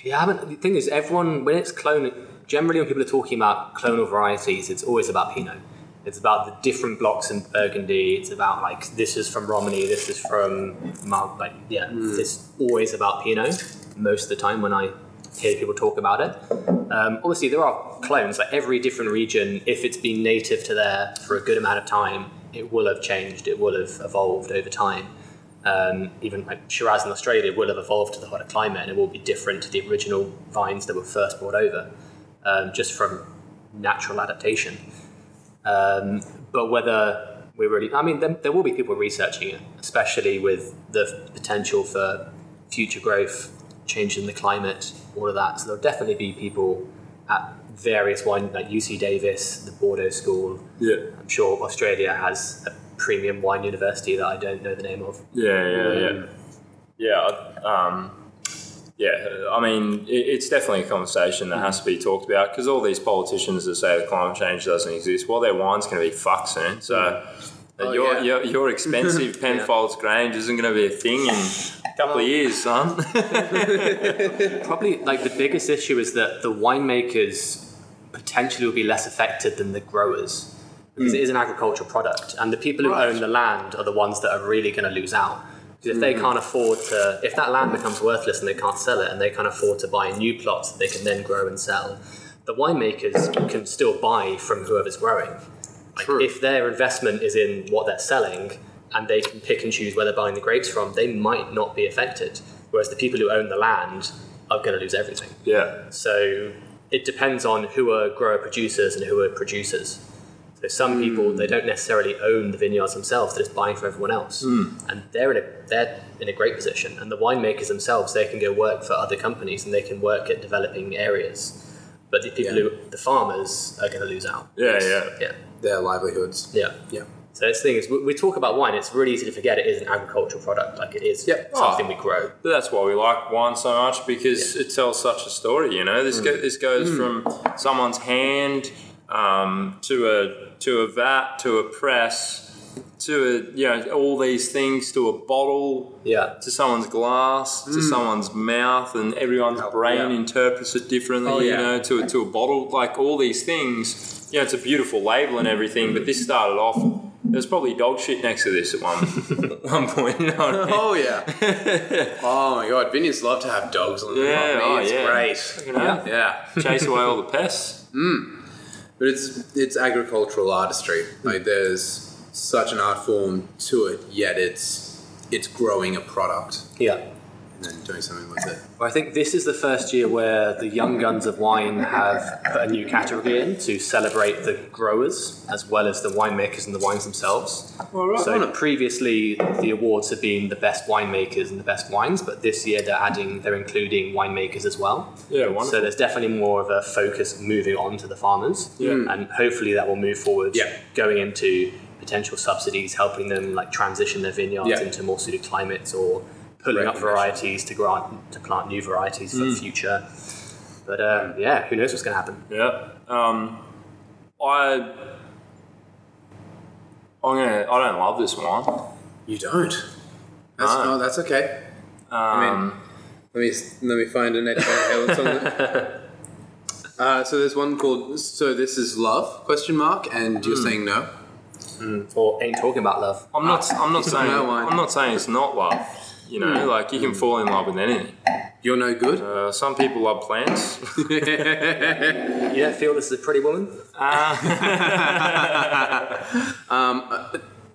Yeah, I haven't, the thing is, everyone when it's clone, generally when people are talking about clonal varieties, it's always about Pinot. It's about the different blocks in Burgundy. It's about like this is from Romanée, this is from Mal- like yeah. It's always about Pinot most of the time when I hear people talk about it. Um, obviously, there are clones. Like every different region, if it's been native to there for a good amount of time, it will have changed. It will have evolved over time. Um, even like Shiraz in Australia will have evolved to the hotter climate, and it will be different to the original vines that were first brought over, um, just from natural adaptation. Um, but whether we're really, I mean, there, there will be people researching it, especially with the potential for future growth, change in the climate, all of that. So there'll definitely be people at various wine, like UC Davis, the Bordeaux School. Yeah. I'm sure Australia has a premium wine university that I don't know the name of. Yeah, yeah, yeah. Yeah, um, yeah. I mean, it, it's definitely a conversation that has to be talked about because all these politicians that say that climate change doesn't exist, well, their wine's going to be fucked soon. So Oh, your, yeah. your your expensive Penfolds Grange isn't going to be a thing in a couple of years, son. Probably like the biggest issue is that the winemakers potentially will be less affected than the growers because it hmm. is an agricultural product, and the people who Right. own the land are the ones that are really going to lose out. Because if they hmm. can't afford to, if that land becomes worthless and they can't sell it, and they can't afford to buy new plots that they can then grow and sell, the winemakers can still buy from whoever's growing. Like, True. if their investment is in what they're selling and they can pick and choose where they're buying the grapes from, they might not be affected. Whereas the people who own the land are going to lose everything. yeah, So it depends on who are grower producers and who are producers. So some people hmm. they don't necessarily own the vineyards themselves; they're just buying from everyone else, hmm. and they're in a they're in a great position. And the winemakers themselves they can go work for other companies and they can work at developing areas. But the people Yeah. who the farmers are going to lose out. yeah, yeah. Yeah, Their livelihoods. yeah. Yeah. So this thing is, we, we talk about wine. It's really easy to forget it is an agricultural product. Like it is Yep. Ah. something Oh. we grow. But that's why we like wine so much because it tells such a story. You know, this mm. go, this goes mm. from someone's hand um, to a to a vat to a press to a you know all these things to a bottle Yeah. to someone's glass to mm. someone's mouth and everyone's brain yeah. interprets it differently. Oh, You know, to a, to a bottle like all these things. You know, it's a beautiful label and everything, but this started off. There's probably dog shit next to this at one one point. You know what I mean? Oh yeah. oh my god, vineyards love to have dogs on their Yeah, oh, property. oh, it's yeah. great. You know? Yeah. chase away all the pests. Hmm. But it's it's agricultural artistry. Like there's such an art form to it, yet it's it's growing a product Yeah. And then doing something with it. Well, I think this is the first year where the young guns of wine have put a new category in to celebrate the growers as well as the winemakers and the wines themselves. So previously, the awards have been the best winemakers and the best wines, but this year they're adding, they're including winemakers as well. Yeah, wonderful. So there's definitely more of a focus moving on to the farmers, Yeah. Mm. and hopefully that will move forward, Yeah. going into potential subsidies, helping them like transition their vineyards Yeah. into more suited climates or pulling up varieties to grant to plant new varieties for Mm. the future. But um, yeah, who knows what's going to happen? Yeah. Um, I. I'm gonna. I don't love this wine. You don't. That's, No. no, that's okay. Um, Let me let me find an Ed Van Halen. Uh, so there's one called "So This Is Love?" question mark, and you're saying no. Or ain't talking about love. I'm not. I'm not saying. No. I'm not saying it's not love. You know, like you can fall in love with anything. You're no good. Uh, some people love plants. You don't feel this is a pretty woman?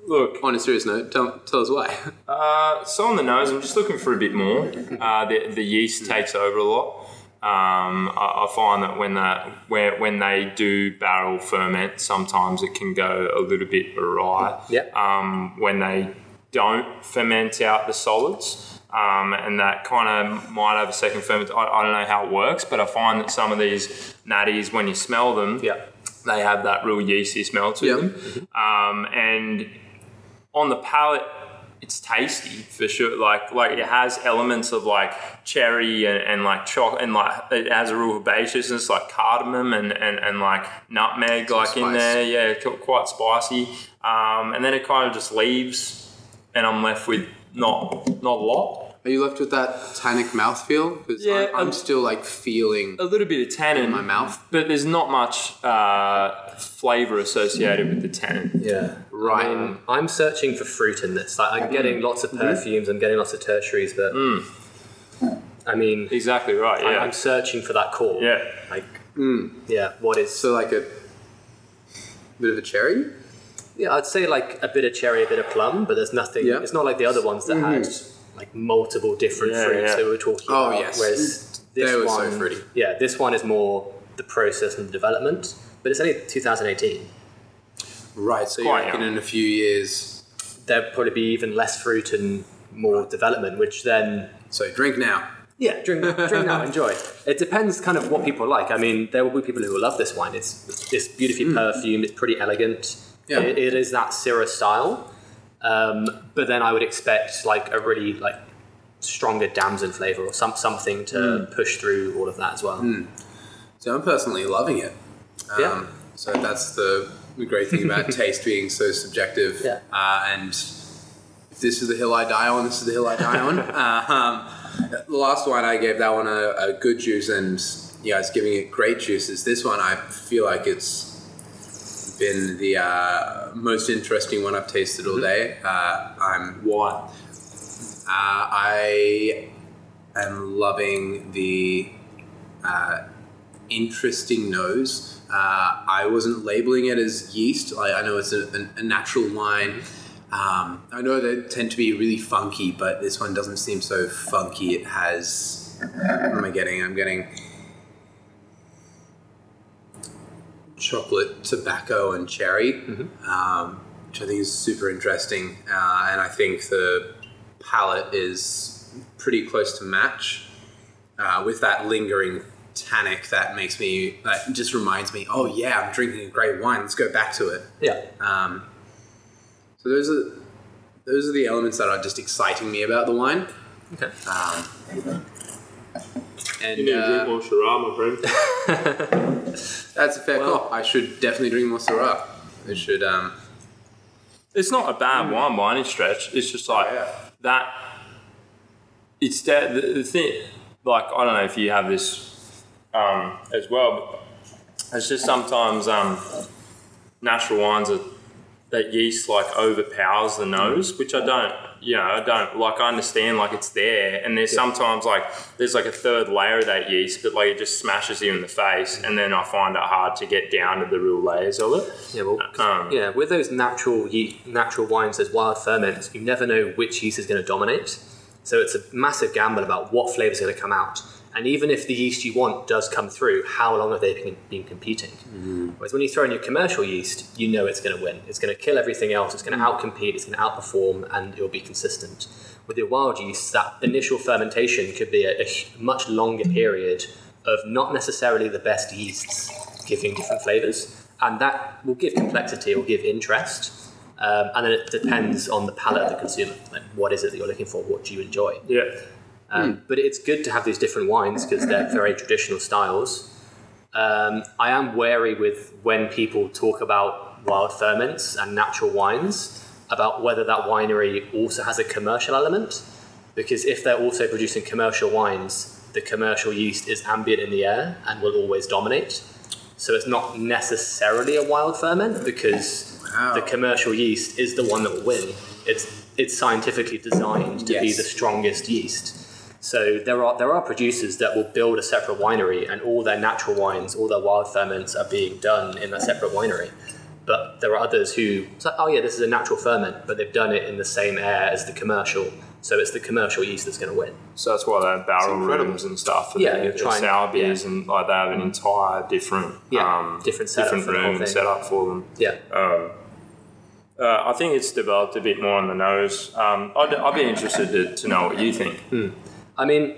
Look, On a serious note, tell, tell us why. uh, so on the nose, I'm just looking for a bit more. Uh, the, the yeast takes over a lot. Um, I, I find that when that when, when they do barrel ferment, sometimes it can go a little bit awry. Yeah. Um, when they don't ferment out the solids, um, and that kind of might have a second ferment. I, I don't know how it works, but I find that some of these natties, when you smell them, Yeah. they have that real yeasty smell to Yeah. them. Um, and on the palate, it's tasty for sure. Like like it has elements of like cherry and, and like chocolate and like it has a real herbaceousness like cardamom and, and, and like nutmeg like in there. Yeah, quite spicy. Um, and then it kind of just leaves, and I'm left with not not a lot. Are you left with that tannic mouthfeel? Because Yeah, I'm, I'm um, still like feeling A little bit of tannin in my mouth. but there's not much uh, flavor associated with the tannin. Yeah. Right. I mean, I'm searching for fruit in this. Like, I'm getting lots of perfumes, I'm getting lots of tertiaries, but I mean, Exactly right. I- Yeah. I'm searching for that core. yeah. Like, yeah, what is. So like a bit of a cherry. Yeah, I'd say like a bit of cherry, a bit of plum, but there's nothing. Yeah. It's not like the other ones that had mm-hmm. like multiple different Yeah, fruits yeah. that we were talking Oh, about. yes. Whereas mm-hmm. this They were so fruity. Yeah, this one is more the process and the development, but it's only 2018. Right. So you quite reckon young. in a few years. There'll probably be even less fruit and more development, which then So drink now. Yeah, drink, drink now, enjoy. It depends kind of what people like. I mean, there will be people who will love this wine. It's it's beautifully mm. perfumed. It's pretty elegant. Yeah. It, it is that Syrah style, um, but then I would expect like a really like stronger damson flavor or some something to push through all of that as well. So I'm personally loving it. Um, Yeah. So that's the, great thing about taste being so subjective. Yeah. Uh, and if this is the hill I die on, this is the hill I die on. uh, um, the last one I gave that one a, a good juice, and you guys giving it great juices. This one I feel like it's been the uh, most interesting one I've tasted all day. Uh, I'm Why? uh, I am loving the uh, interesting nose. Uh, I wasn't labeling it as yeast. I, I know it's a, a, a natural wine. Um, I know they tend to be really funky, but this one doesn't seem so funky. It has. What am I getting? I'm getting chocolate, tobacco, and cherry, um, which I think is super interesting. Uh, and I think the palate is pretty close to match uh, with that lingering tannic that makes me that just reminds me oh yeah i'm drinking a great wine let's go back to it Yeah, um, so those are those are the elements that are just exciting me about the wine okay. um, and You need to drink uh, more Shiraz, my friend. that's a fair call i should definitely drink more syrah i should um, It's not a bad wine by any stretch. It's just like Oh, yeah. that. It's that the, the thing. Like I don't know if you have this um, as well. But it's just sometimes um, natural wines are that yeast like overpowers the nose, which I don't. You know, I don't like. I understand like it's there, and there's sometimes like there's like a third layer of that yeast, but like it just smashes you in the face, and then I find it hard to get down to the real layers of it. Yeah, well, 'cause- Um, yeah, with those natural ye- natural wines, those wild ferments, you never know which yeast is going to dominate. So it's a massive gamble about what flavor is going to come out. And even if the yeast you want does come through, how long have they been, been competing? Whereas when you throw in your commercial yeast, you know it's going to win. It's going to kill everything else. It's going to outcompete. It's going to outperform, and it will be consistent. With your wild yeast, that initial fermentation could be a, a much longer period of not necessarily the best yeasts giving different flavors, and that will give complexity, it will give interest, um, and then it depends on the palate of the consumer. Like, what is it that you're looking for? What do you enjoy? Yeah. Um, But it's good to have these different wines because they're very traditional styles. Um, I am wary with when people talk about wild ferments and natural wines about whether that winery also has a commercial element. Because if they're also producing commercial wines, the commercial yeast is ambient in the air and will always dominate. So it's not necessarily a wild ferment because Wow. the commercial yeast is the one that will win. It's it's scientifically designed to be the strongest yeast. So there are there are producers that will build a separate winery, and all their natural wines, all their wild ferments are being done in a separate winery. But there are others who, it's like, oh yeah, this is a natural ferment, but they've done it in the same air as the commercial. So it's the commercial yeast that's going to win. So that's why they have barrel incredible. rooms and stuff. And Yeah, yeah, you're trying- sour beers yeah. and like they have an entire different Yeah, um, different setup different for room thing. set up for them. Yeah. Uh, I think it's developed a bit more on the nose. Um, I'd, I'd be interested to, to know what you think. I mean,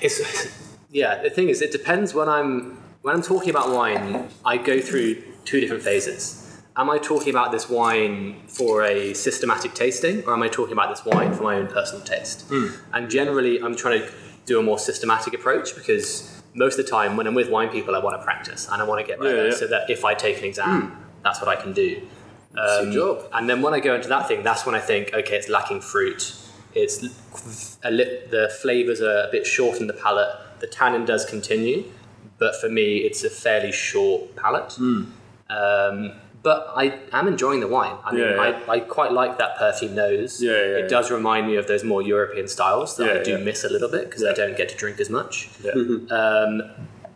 it's yeah. The thing is, it depends when I'm when I'm talking about wine. I go through two different phases. Am I talking about this wine for a systematic tasting, or am I talking about this wine for my own personal taste? And generally, I'm trying to do a more systematic approach because most of the time, when I'm with wine people, I want to practice and I want to get better, yeah. so that if I take an exam, that's what I can do. Um, job. And then when I go into that thing, that's when I think, okay, it's lacking fruit. It's a li- the flavors are a bit short in the palate. The tannin does continue, but for me, it's a fairly short palate. Hmm. Um, but I am enjoying the wine. I mean, Yeah, yeah. I, I quite like that perfume nose. Yeah, yeah, it does remind me of those more European styles that I do miss a little bit because I don't get to drink as much. Yeah. Um,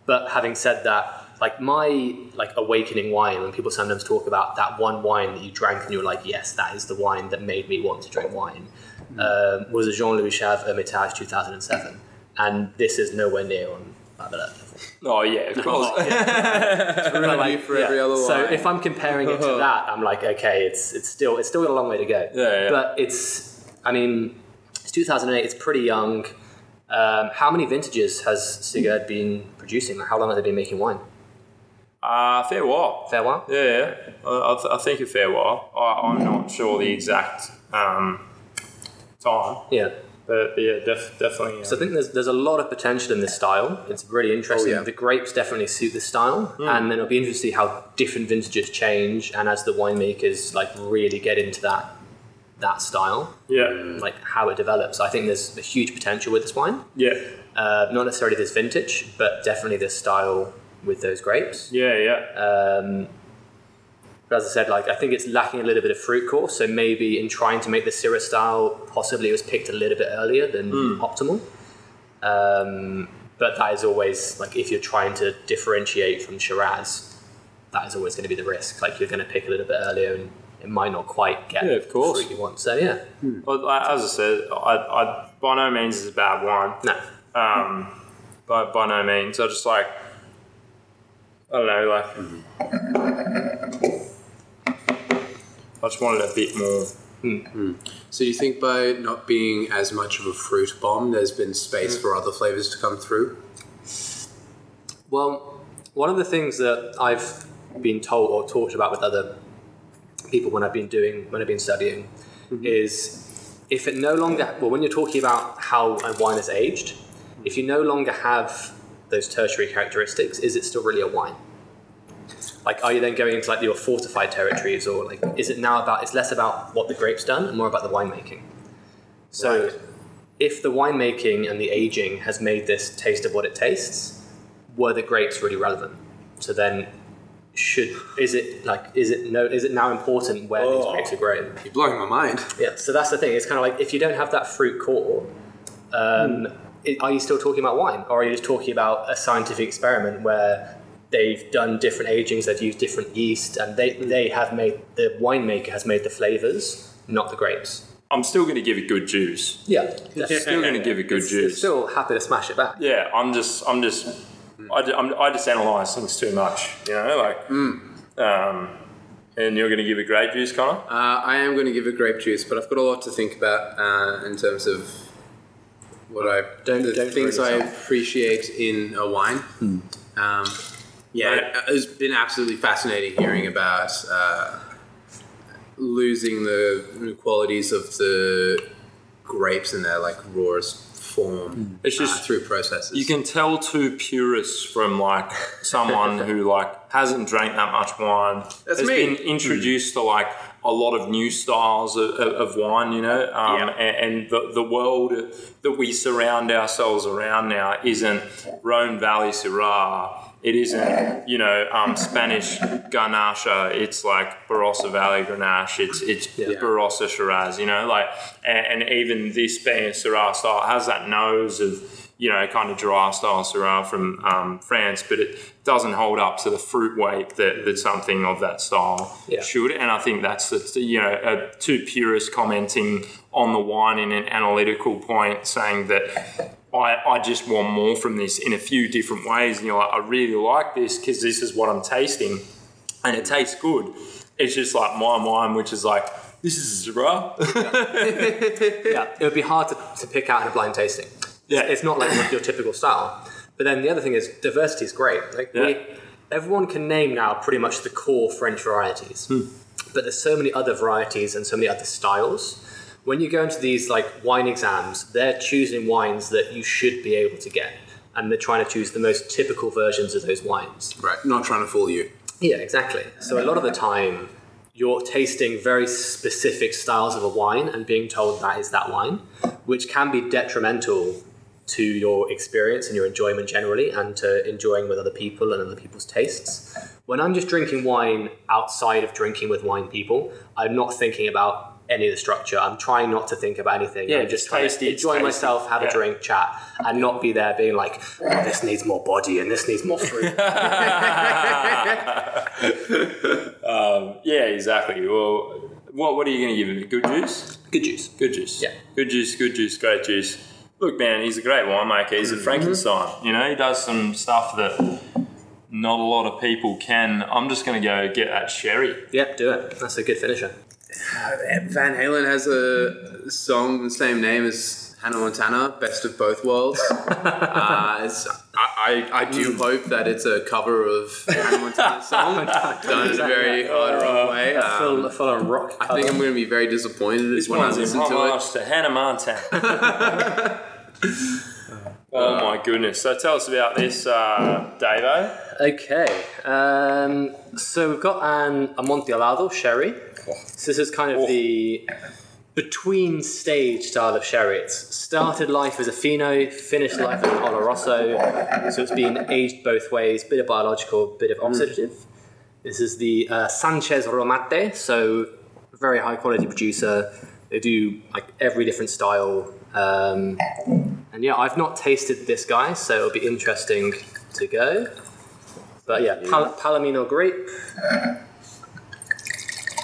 but having said that, like my like awakening wine, when people sometimes talk about that one wine that you drank and you were like, yes, that is the wine that made me want to drink wine, um, was a Jean Louis Chave Hermitage 2007, and this is nowhere near on that level. Oh yeah, of course. But, like, for every other So wine. if I'm comparing it to that, I'm like, okay, it's it's still it's still got a long way to go. Yeah, yeah. But it's, I mean, it's 2008. It's pretty young. Um, how many vintages has Sigurd been producing? How long have they been making wine? Uh, fair while. Fair while. Yeah, yeah. I, I, th- I think a fair while. I, I'm not sure the exact um, time, Yeah. but, but yeah, def- definitely. So I think there's there's a lot of potential in this style. It's really interesting. Oh, yeah. The grapes definitely suit the style, Hmm. and then it'll be interesting to see how different vintages change, and as the winemakers like really get into that that style, yeah, like how it develops. I think there's a huge potential with this wine. yeah, Uh, not necessarily this vintage, but definitely this style with those grapes. yeah, yeah. Um, but as I said, like I think it's lacking a little bit of fruit core. So maybe in trying to make the Syrah style, possibly it was picked a little bit earlier than optimal. Um, but that is always like if you're trying to differentiate from Shiraz, that is always going to be the risk. Like you're going to pick a little bit earlier, and it might not quite get Yeah, of course. the fruit you want. So yeah, Well, as I said, I, I by no means is a bad wine. no, Um, by by no means. I just like I don't know, like I just wanted a bit more. Hmm. Hmm. So do you think by not being as much of a fruit bomb, there's been space hmm. for other flavors to come through? Well, one of the things that I've been told or talked about with other people when I've been doing when I've been studying mm-hmm. is if it no longer well when you're talking about how a wine is aged, if you no longer have those tertiary characteristics, is it still really a wine? Like, are you then going into like your fortified territories, or like, is it now about? It's less about what the grape's done and more about the winemaking. So, Right. if the winemaking and the aging has made this taste of what it tastes, were the grapes really relevant? So then, should is it like is it no is it now important where these Oh. grapes are grown? You're blowing my mind. Yeah. So that's the thing. It's kind of like if you don't have that fruit core, um, i- are you still talking about wine, or are you just talking about a scientific experiment where they've done different agings, they've used different yeast, and they they have made the winemaker has made the flavors, not the grapes. I'm still going to give it good juice. Yeah. Still going to give it good It's, juice. it's still happy to smash it back. yeah, I'm just, I'm just, I, ju- I'm, I just analyze things too much, you know, like, um, and you're going to give it grape juice, Conor? Uh, I am going to give it grape juice, but I've got a lot to think about uh, in terms of what I Don't- the don't things I appreciate in a wine. Um, yeah, it, it's been absolutely fascinating hearing about uh, losing the qualities of the grapes in their like rawest form. It's uh, just- through processes. You can tell two purists from like someone who like hasn't drank that much wine. That's has me. been introduced to like a lot of new styles of, of, of wine, you know, um, Yeah. and, and the, the world that we surround ourselves around now isn't Rhone Valley Syrah. It isn't, you know, um, Spanish Garnacha. It's like Barossa Valley Grenache. It's it's Barossa Shiraz. You know, like, and, and even this being a Syrah style has that nose of you know, kind of dry style Syrah from um, France, but it doesn't hold up to the fruit weight that, that something of that style Yeah. should. And I think that's the, you know, uh, two purists commenting on the wine in an analytical point, saying that I, I just want more from this in a few different ways. And you're like, I really like this because this is what I'm tasting and it tastes good. It's just like my wine, which is like, this is a Syrah. yeah, it would be hard to, to pick out in a blind tasting. Yeah. It's not like your typical style. But then the other thing is diversity is great. Like Yeah. we, everyone can name now pretty much the core French varieties. Hmm. But there's so many other varieties and so many other styles. When you go into these like wine exams, they're choosing wines that you should be able to get. And they're trying to choose the most typical versions of those wines. Right. Not trying to fool you. Yeah, exactly. So a lot of the time, you're tasting very specific styles of a wine and being told that is that wine, which can be detrimental to your experience and your enjoyment generally, and to enjoying with other people and other people's tastes. When I'm just drinking wine outside of drinking with wine people, I'm not thinking about any of the structure. I'm trying not to think about anything. Yeah, I'm just trying tasty, to enjoy tasty. myself, have Yeah. a drink, chat, and not be there being like, oh, this needs more body and this needs more fruit. yeah, exactly. Well, what, what are you going to give him? Good juice? Good juice. Good juice. Yeah. Good juice, good juice, great juice. Look, man, he's a great winemaker. He's a Mm-hmm. Frankenstein. You know, he does some stuff that not a lot of people can. I'm just going to go get that sherry. Yep, do it. That's a good finisher. Van Halen has a song the same name as Hannah Montana, Best of Both Worlds. uh, it's, I, I, I do hope that it's a cover of Hannah Montana's song, done in a very hard, wrong way. Um, full, full on rock. I think I'm going to be very disappointed This when I one's in listen to it. to Hannah Montana. oh my goodness. So tell us about this, uh, Davo. Okay, um, so we've got an Amontillado sherry. So this is kind of the between stage style of sherry. It's started life as a Fino, finished life as an Oloroso. So it's been aged both ways, bit of biological, bit of oxidative. This is the uh, Sanchez Romate, so very high quality producer. They do like every different style. Um, and yeah, I've not tasted this guy, so it'll be interesting to go. But yeah, Pal- Palomino grape,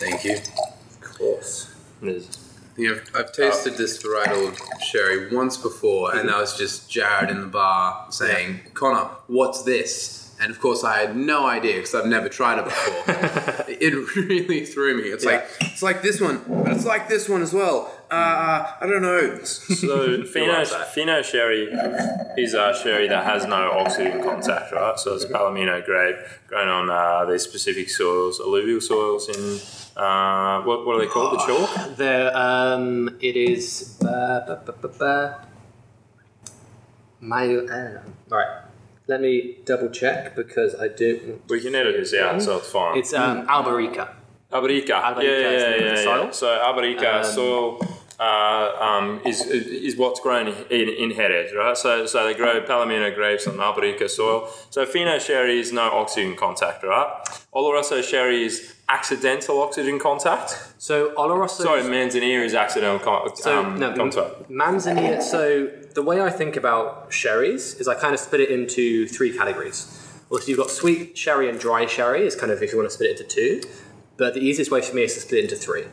Thank you. of course. There's- Yeah, I've, I've tasted this varietal sherry once before, and mm-hmm. that was just Jared in the bar saying, "Conor, what's this?" And of course, I had no idea because I've never tried it before. it really threw me. It's like it's like this one, but it's like this one as well. Uh, I don't know. So Fino. Fino sherry is a sherry that has no oxygen contact, right? So it's Palomino grape grown on uh, these specific soils, alluvial soils in uh, what, what are they called? The chalk. There, um, it is. Uh, ba, ba, ba, ba. Mayo. Uh, right. Let me double check because I do. We can edit this out, so it's fine. It's um, Albariza. Albariza. Albariza yeah, yeah, yeah, yeah. soil. So Albariza Um, soil uh, um, is is what's grown in, in Jerez, right? So so they grow Palomino grapes on Albariza soil. So Fino sherry is no oxygen contact, right? Oloroso sherry is accidental oxygen contact. So Oloroso. Sorry, Manzanilla is accidental con- So um, no, contact. Manzanilla. So the way I think about sherries is I kind of split it into three categories. Well, so you've got sweet sherry and dry sherry is kind of if you want to split it into two, but the easiest way for me is to split it into three.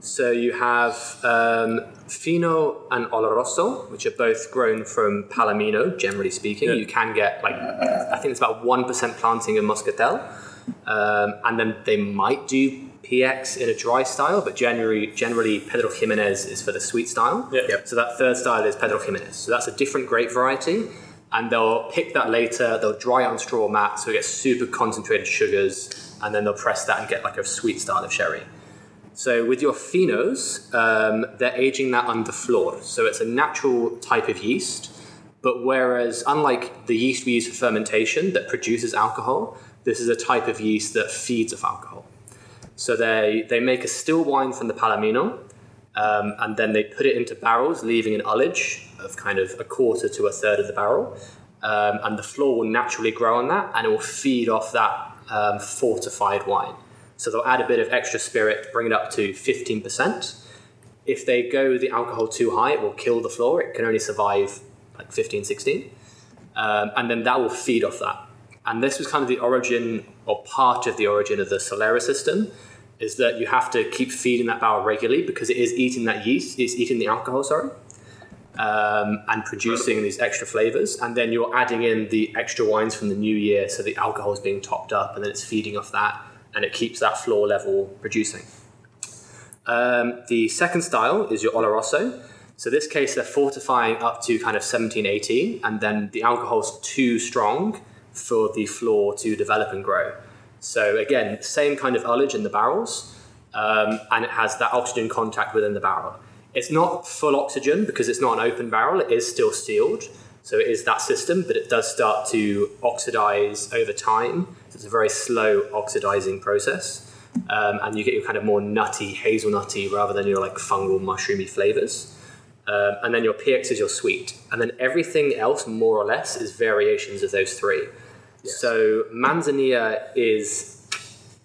So you have um, Fino and Oloroso, which are both grown from Palomino. Generally speaking, Yeah. you can get like I think it's about one percent planting in Muscatel, um, and then they might do PX in a dry style, but generally, generally Pedro Jimenez is for the sweet style. Yeah. Yep. So that third style is Pedro Jimenez. So that's a different grape variety, and they'll pick that later. They'll dry it on straw mat, so it gets super concentrated sugars, and then they'll press that and get like a sweet style of sherry. So with your finos, um, they're aging that under flor. So it's a natural type of yeast, but whereas unlike the yeast we use for fermentation that produces alcohol, this is a type of yeast that feeds off alcohol. So they they make a still wine from the Palomino, um, and then they put it into barrels, leaving an ullage of kind of a quarter to a third of the barrel, um, and the flor will naturally grow on that, and it will feed off that um, fortified wine. So they'll add a bit of extra spirit, bring it up to fifteen percent. If they go the alcohol too high, it will kill the flor. It can only survive like 15, 16. Um, and then that will feed off that. And this was kind of the origin or part of the origin of the Solera system is that you have to keep feeding that barrel regularly because it is eating that yeast, it's eating the alcohol, sorry, um, and producing these extra flavors. And then you're adding in the extra wines from the new year, so the alcohol is being topped up and then it's feeding off that and it keeps that flor level producing. Um, the second style is your Oloroso. So this case, they're fortifying up to kind of 17, 18, and then the alcohol's too strong for the flor to develop and grow. So again, same kind of ullage in the barrels, um, and it has that oxygen contact within the barrel. It's not full oxygen because it's not an open barrel, it is still sealed. So it is that system, but it does start to oxidize over time. So it's a very slow oxidizing process. Um, and you get your kind of more nutty, hazelnutty rather than your like fungal, mushroomy flavors. Um, and then your PX is your sweet. And then everything else, more or less, is variations of those three. So Manzanilla is,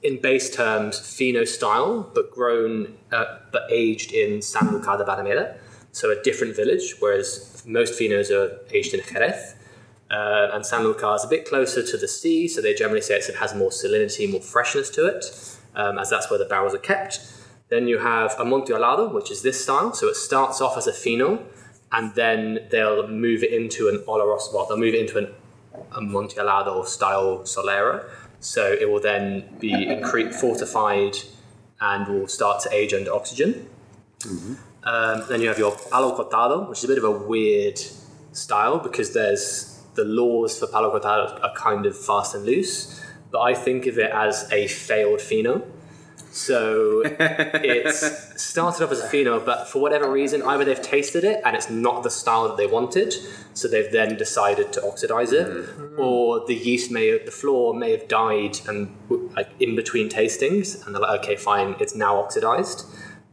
in base terms, Fino style, but grown, uh, but aged in San Lucar de Barrameda, so a different village, whereas most Finos are aged in Jerez. Uh, and San Lucar is a bit closer to the sea, so they generally say it has more salinity, more freshness to it, um, as that's where the barrels are kept. Then you have a Amontillado, which is this style. So it starts off as a Fino, and then they'll move it into an Oloroso. Well, they'll move it into an Amontillado style Solera. So it will then be incre- fortified and will start to age under oxygen. Um, then you have your Palo Cortado, which is a bit of a weird style because there's the laws for Palo Cortado are kind of fast and loose. But I think of it as a failed Fino. So it's started off as a Fino, but for whatever reason, either they've tasted it and it's not the style that they wanted, so they've then decided to oxidize it, or the yeast may, have, the flor may have died and like in between tastings, and they're like, okay, fine, it's now oxidized,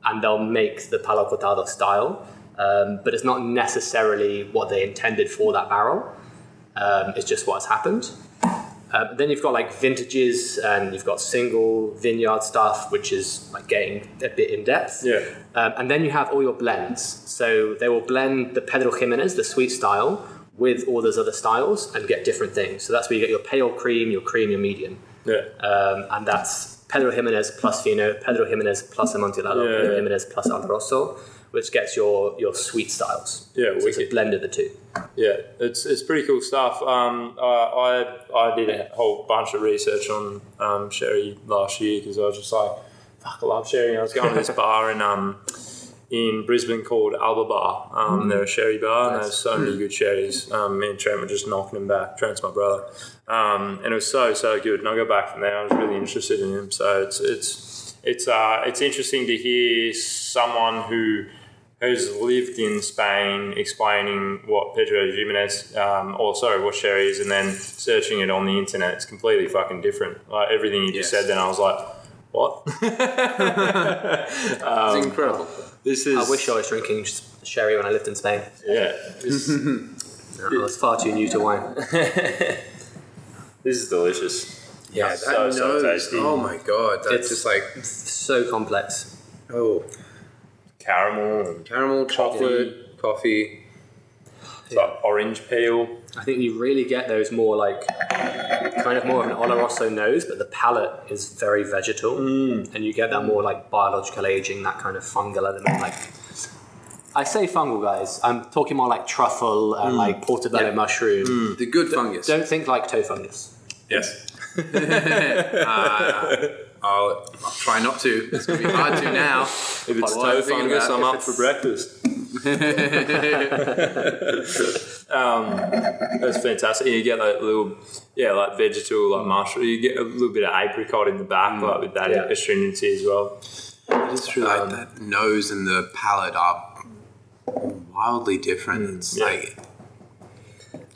and they'll make the Palo Cortado style, um, but it's not necessarily what they intended for that barrel. Um, it's just what's happened. Uh, then you've got like vintages and you've got single vineyard stuff, which is like getting a bit in depth. Yeah. Um, and then you have all your blends. So they will blend the Pedro Jimenez, the sweet style, with all those other styles and get different things. So that's where you get your pale cream, your cream, your medium. Yeah. Um, and that's Pedro Jimenez plus Fino, Pedro Jimenez plus Amontillado, Yeah, Pedro. Jimenez plus Oloroso, which gets your, your sweet styles. Yeah, so it's a blend of the two. Yeah, it's it's pretty cool stuff. Um, I, I I did a whole bunch of research on um, sherry last year because I was just like, fuck, I love sherry. And I was going to this bar in um in Brisbane called Alba Bar. Um, They're a sherry bar, and there's so many good sherries. Um, me and Trent were just knocking them back. Trent's my brother, um, and it was so so good. And I go back from there. I was really interested in him. So it's it's it's uh it's interesting to hear someone who who's lived in Spain explaining what Pedro Jimenez, um, or sorry, what sherry is, and then searching it on the internet. It's completely fucking different. Like everything you just Yes. said, then I was like, what? it's incredible. this is. I wish I was drinking sherry when I lived in Spain. Yeah, this, I was far too new to wine. this is delicious. Yeah, that so, so nose. tasty. Oh my god, that's It's- just like So complex. oh, Caramel caramel, chocolate, coffee. it's like orange peel. I think you really get those more like kind of more of an Oloroso nose, but the palate is very vegetal, mm. and you get that more like biological aging, that kind of fungal element. Like I say fungal, guys. I'm talking more like truffle and mm. like portobello mushroom. Mm. The good fungus. Don't think like toe fungus. Yes. I'll, uh, I'll try not to. It's gonna be hard to now. If it's Well, I'm toe fungus, I'm up for breakfast. um, that's fantastic. And you get like little, yeah, like vegetal, like mm. mushroom. You get a little bit of apricot in the back, mm. like with that Yeah. astringency as well. It's true. Like um, that nose and the palate are wildly different. Mm. It's yeah. like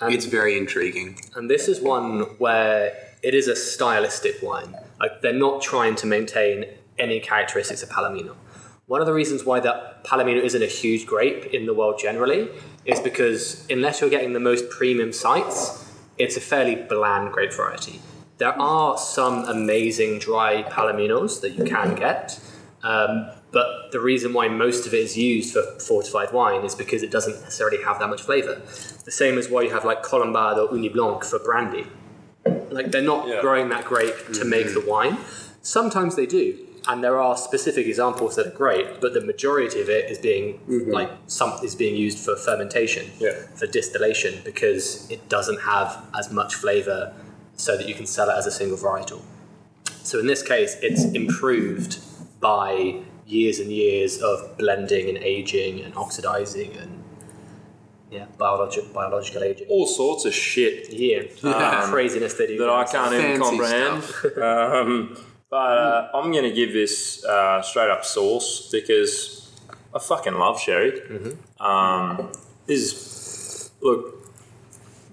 And, it's very intriguing. and this is one where it is a stylistic wine. Like they're not trying to maintain any characteristics of Palomino. One of the reasons why that Palomino isn't a huge grape in the world generally is because unless you're getting the most premium sites, it's a fairly bland grape variety. There are some amazing dry Palominos that you can get, um, but the reason why most of it is used for fortified wine is because it doesn't necessarily have that much flavor. The same as why you have like Colombard or Ugni Blanc for brandy. Like they're not Yeah. growing that grape to make mm-hmm. the wine. Sometimes they do, and there are specific examples that are great, but the majority of it is being mm-hmm. like some is being used for fermentation, Yeah. for distillation, because it doesn't have as much flavor, so that you can sell it as a single varietal. So in this case, it's improved by years and years of blending and aging and oxidizing and yeah, biological biological aging. All sorts of shit Yeah, craziness they do. that I can't even comprehend. um, but uh, I'm going to give this uh, straight up sauce because I fucking love sherry. Um, this is, look,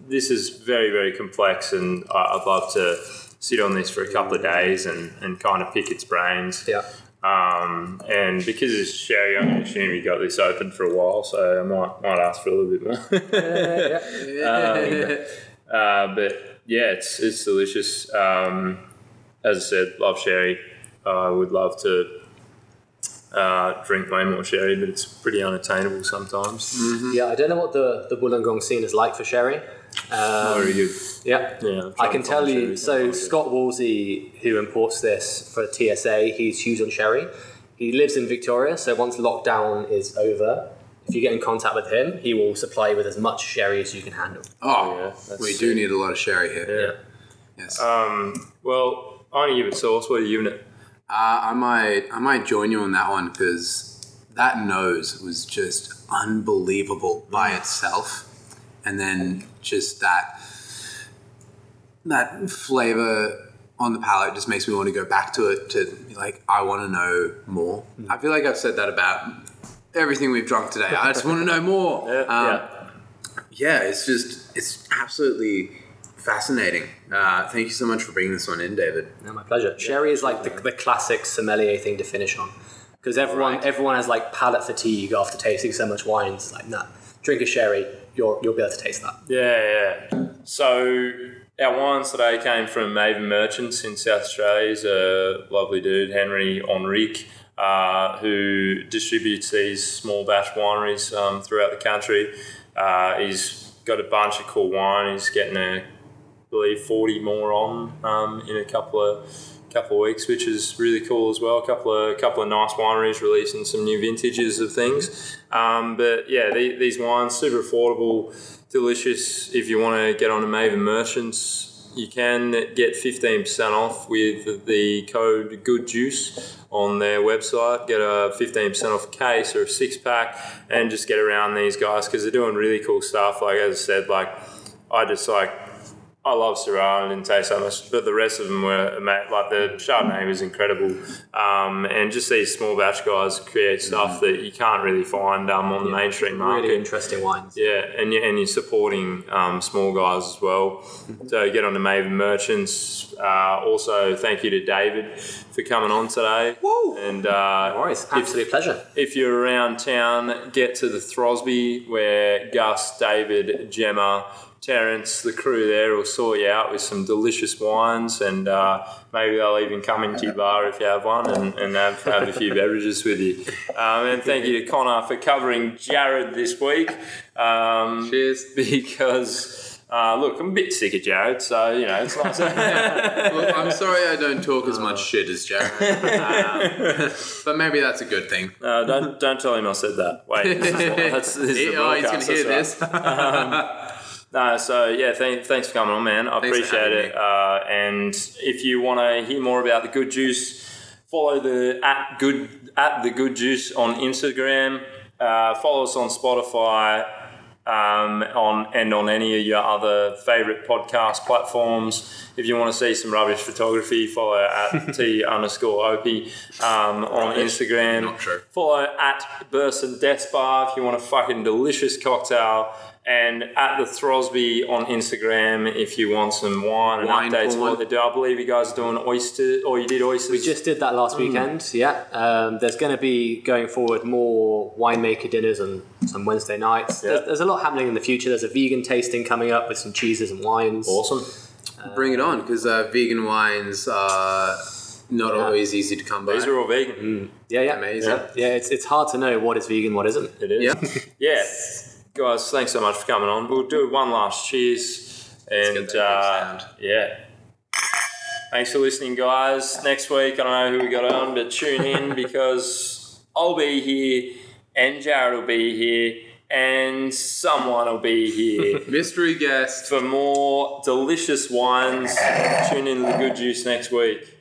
this is very, very complex, and I- I'd love to sit on this for a couple of days and, and kind of pick its brains. Yeah. Um, and because it's sherry, I'm to assume you got this open for a while, so I might, might ask for a little bit more. Uh, but yeah, it's it's delicious. Um, as I said, love sherry. I would love to uh, drink way more sherry, but it's pretty unattainable sometimes. Yeah, I don't know what the, the Wollongong scene is like for sherry. Um, Very good. yeah. Yeah, I'm I trying can tell you. sherry, So can't find it. Scott Wolsey, who imports this for TSA, he's huge on sherry. He lives in Victoria, so once lockdown is over, if you get in contact with him, he will supply you with as much sherry as you can handle. Oh, Yeah, we do need a lot of sherry here. Yeah. Yes. Um, well, I'm gonna give sauce. What are you giving it? Uh, I might I might join you on that one because that nose was just unbelievable by itself, and then just that that flavor on the palate just makes me want to go back to it to be like I want to know more. I feel like I've said that about everything we've drunk today. I just want to know more. Yeah, Um, yeah. yeah, it's just it's absolutely fascinating. Uh, thank you so much for bringing this one in, David. No, my pleasure. Sherry is like the, the classic sommelier thing to finish on, because everyone Right. everyone has like palate fatigue after tasting so much wine. It's like, nah, drink a sherry, you'll you'll be able to taste that. Yeah, yeah. So our wines today came from Maven Merchants in South Australia. He's a lovely dude, Henry Enrique, uh, who distributes these small batch wineries um, throughout the country. Uh, he's got a bunch of cool wine. He's getting a, I believe, forty more on um, in a couple of couple of weeks, which is really cool as well. A couple of couple of nice wineries releasing some new vintages of things. Um, but yeah, the, these wines super affordable, delicious. If you want to get on to Maven Merchants, you can get fifteen percent off with the code Good Juice on their website. Get a fifteen percent off case or a six pack, and just get around these guys because they're doing really cool stuff. Like as I said, like I just like I love Syrah. I didn't taste that much, but the rest of them were like the Chardonnay was incredible, um, and just these small batch guys create stuff that you can't really find um, on the mainstream market. Really interesting wines. Yeah, and you and you're supporting um, small guys as well. So get on to Maven Merchants. Uh, also, thank you to David for coming on today. Woo! And uh, No worries, absolute pleasure. if you're around town, get to the Throsby where Gus, David, Gemma, Terence, the crew there will sort you out with some delicious wines and uh, maybe they'll even come into your bar if you have one and, and have, have a few beverages with you. Um, and thank you to Conor for covering Jared this week. Um, Cheers. Because, uh, look, I'm a bit sick of Jared, so, you know, it's nice. Well, I'm sorry I don't talk as much shit as Jared. Um, but maybe that's a good thing. Uh, don't don't tell him I said that. Wait, this is, that's, this is the oh, he's going to hear right. this. No, so yeah, th- thanks for coming on, man. I Thanks appreciate it. Uh, and if you want to hear more about the Good Juice, follow the at good at the Good Juice on Instagram. Uh, follow us on Spotify, um, on and on any of your other favorite podcast platforms. If you want to see some rubbish photography, follow at T underscore Opie um, on Instagram. Not true. Follow at Births and Deaths Bar if you want a fucking delicious cocktail. And at the Throsby on Instagram if you want some wine and Wine updates porn. what they do. I believe you guys are doing oyster, or you did oysters. We just did that last weekend. Yeah, um, there's going to be going forward more winemaker dinners on some Wednesday nights. Yeah. There's, there's a lot happening in the future. There's a vegan tasting coming up with some cheeses and wines. awesome. Bring it on, because uh, vegan wines are not always easy to come by. These are all vegan. Yeah, yeah, Amazing. Yeah, yeah it's, it's hard to know what is vegan, what isn't. It is. Yeah. Yeah. Guys, thanks so much for coming on. We'll do one last cheers. And uh, yeah. Thanks for listening, guys. Next week, I don't know who we got on, but tune in because I'll be here and Jared will be here and someone will be here Mystery guest. for more delicious wines. Tune in to the good juice next week.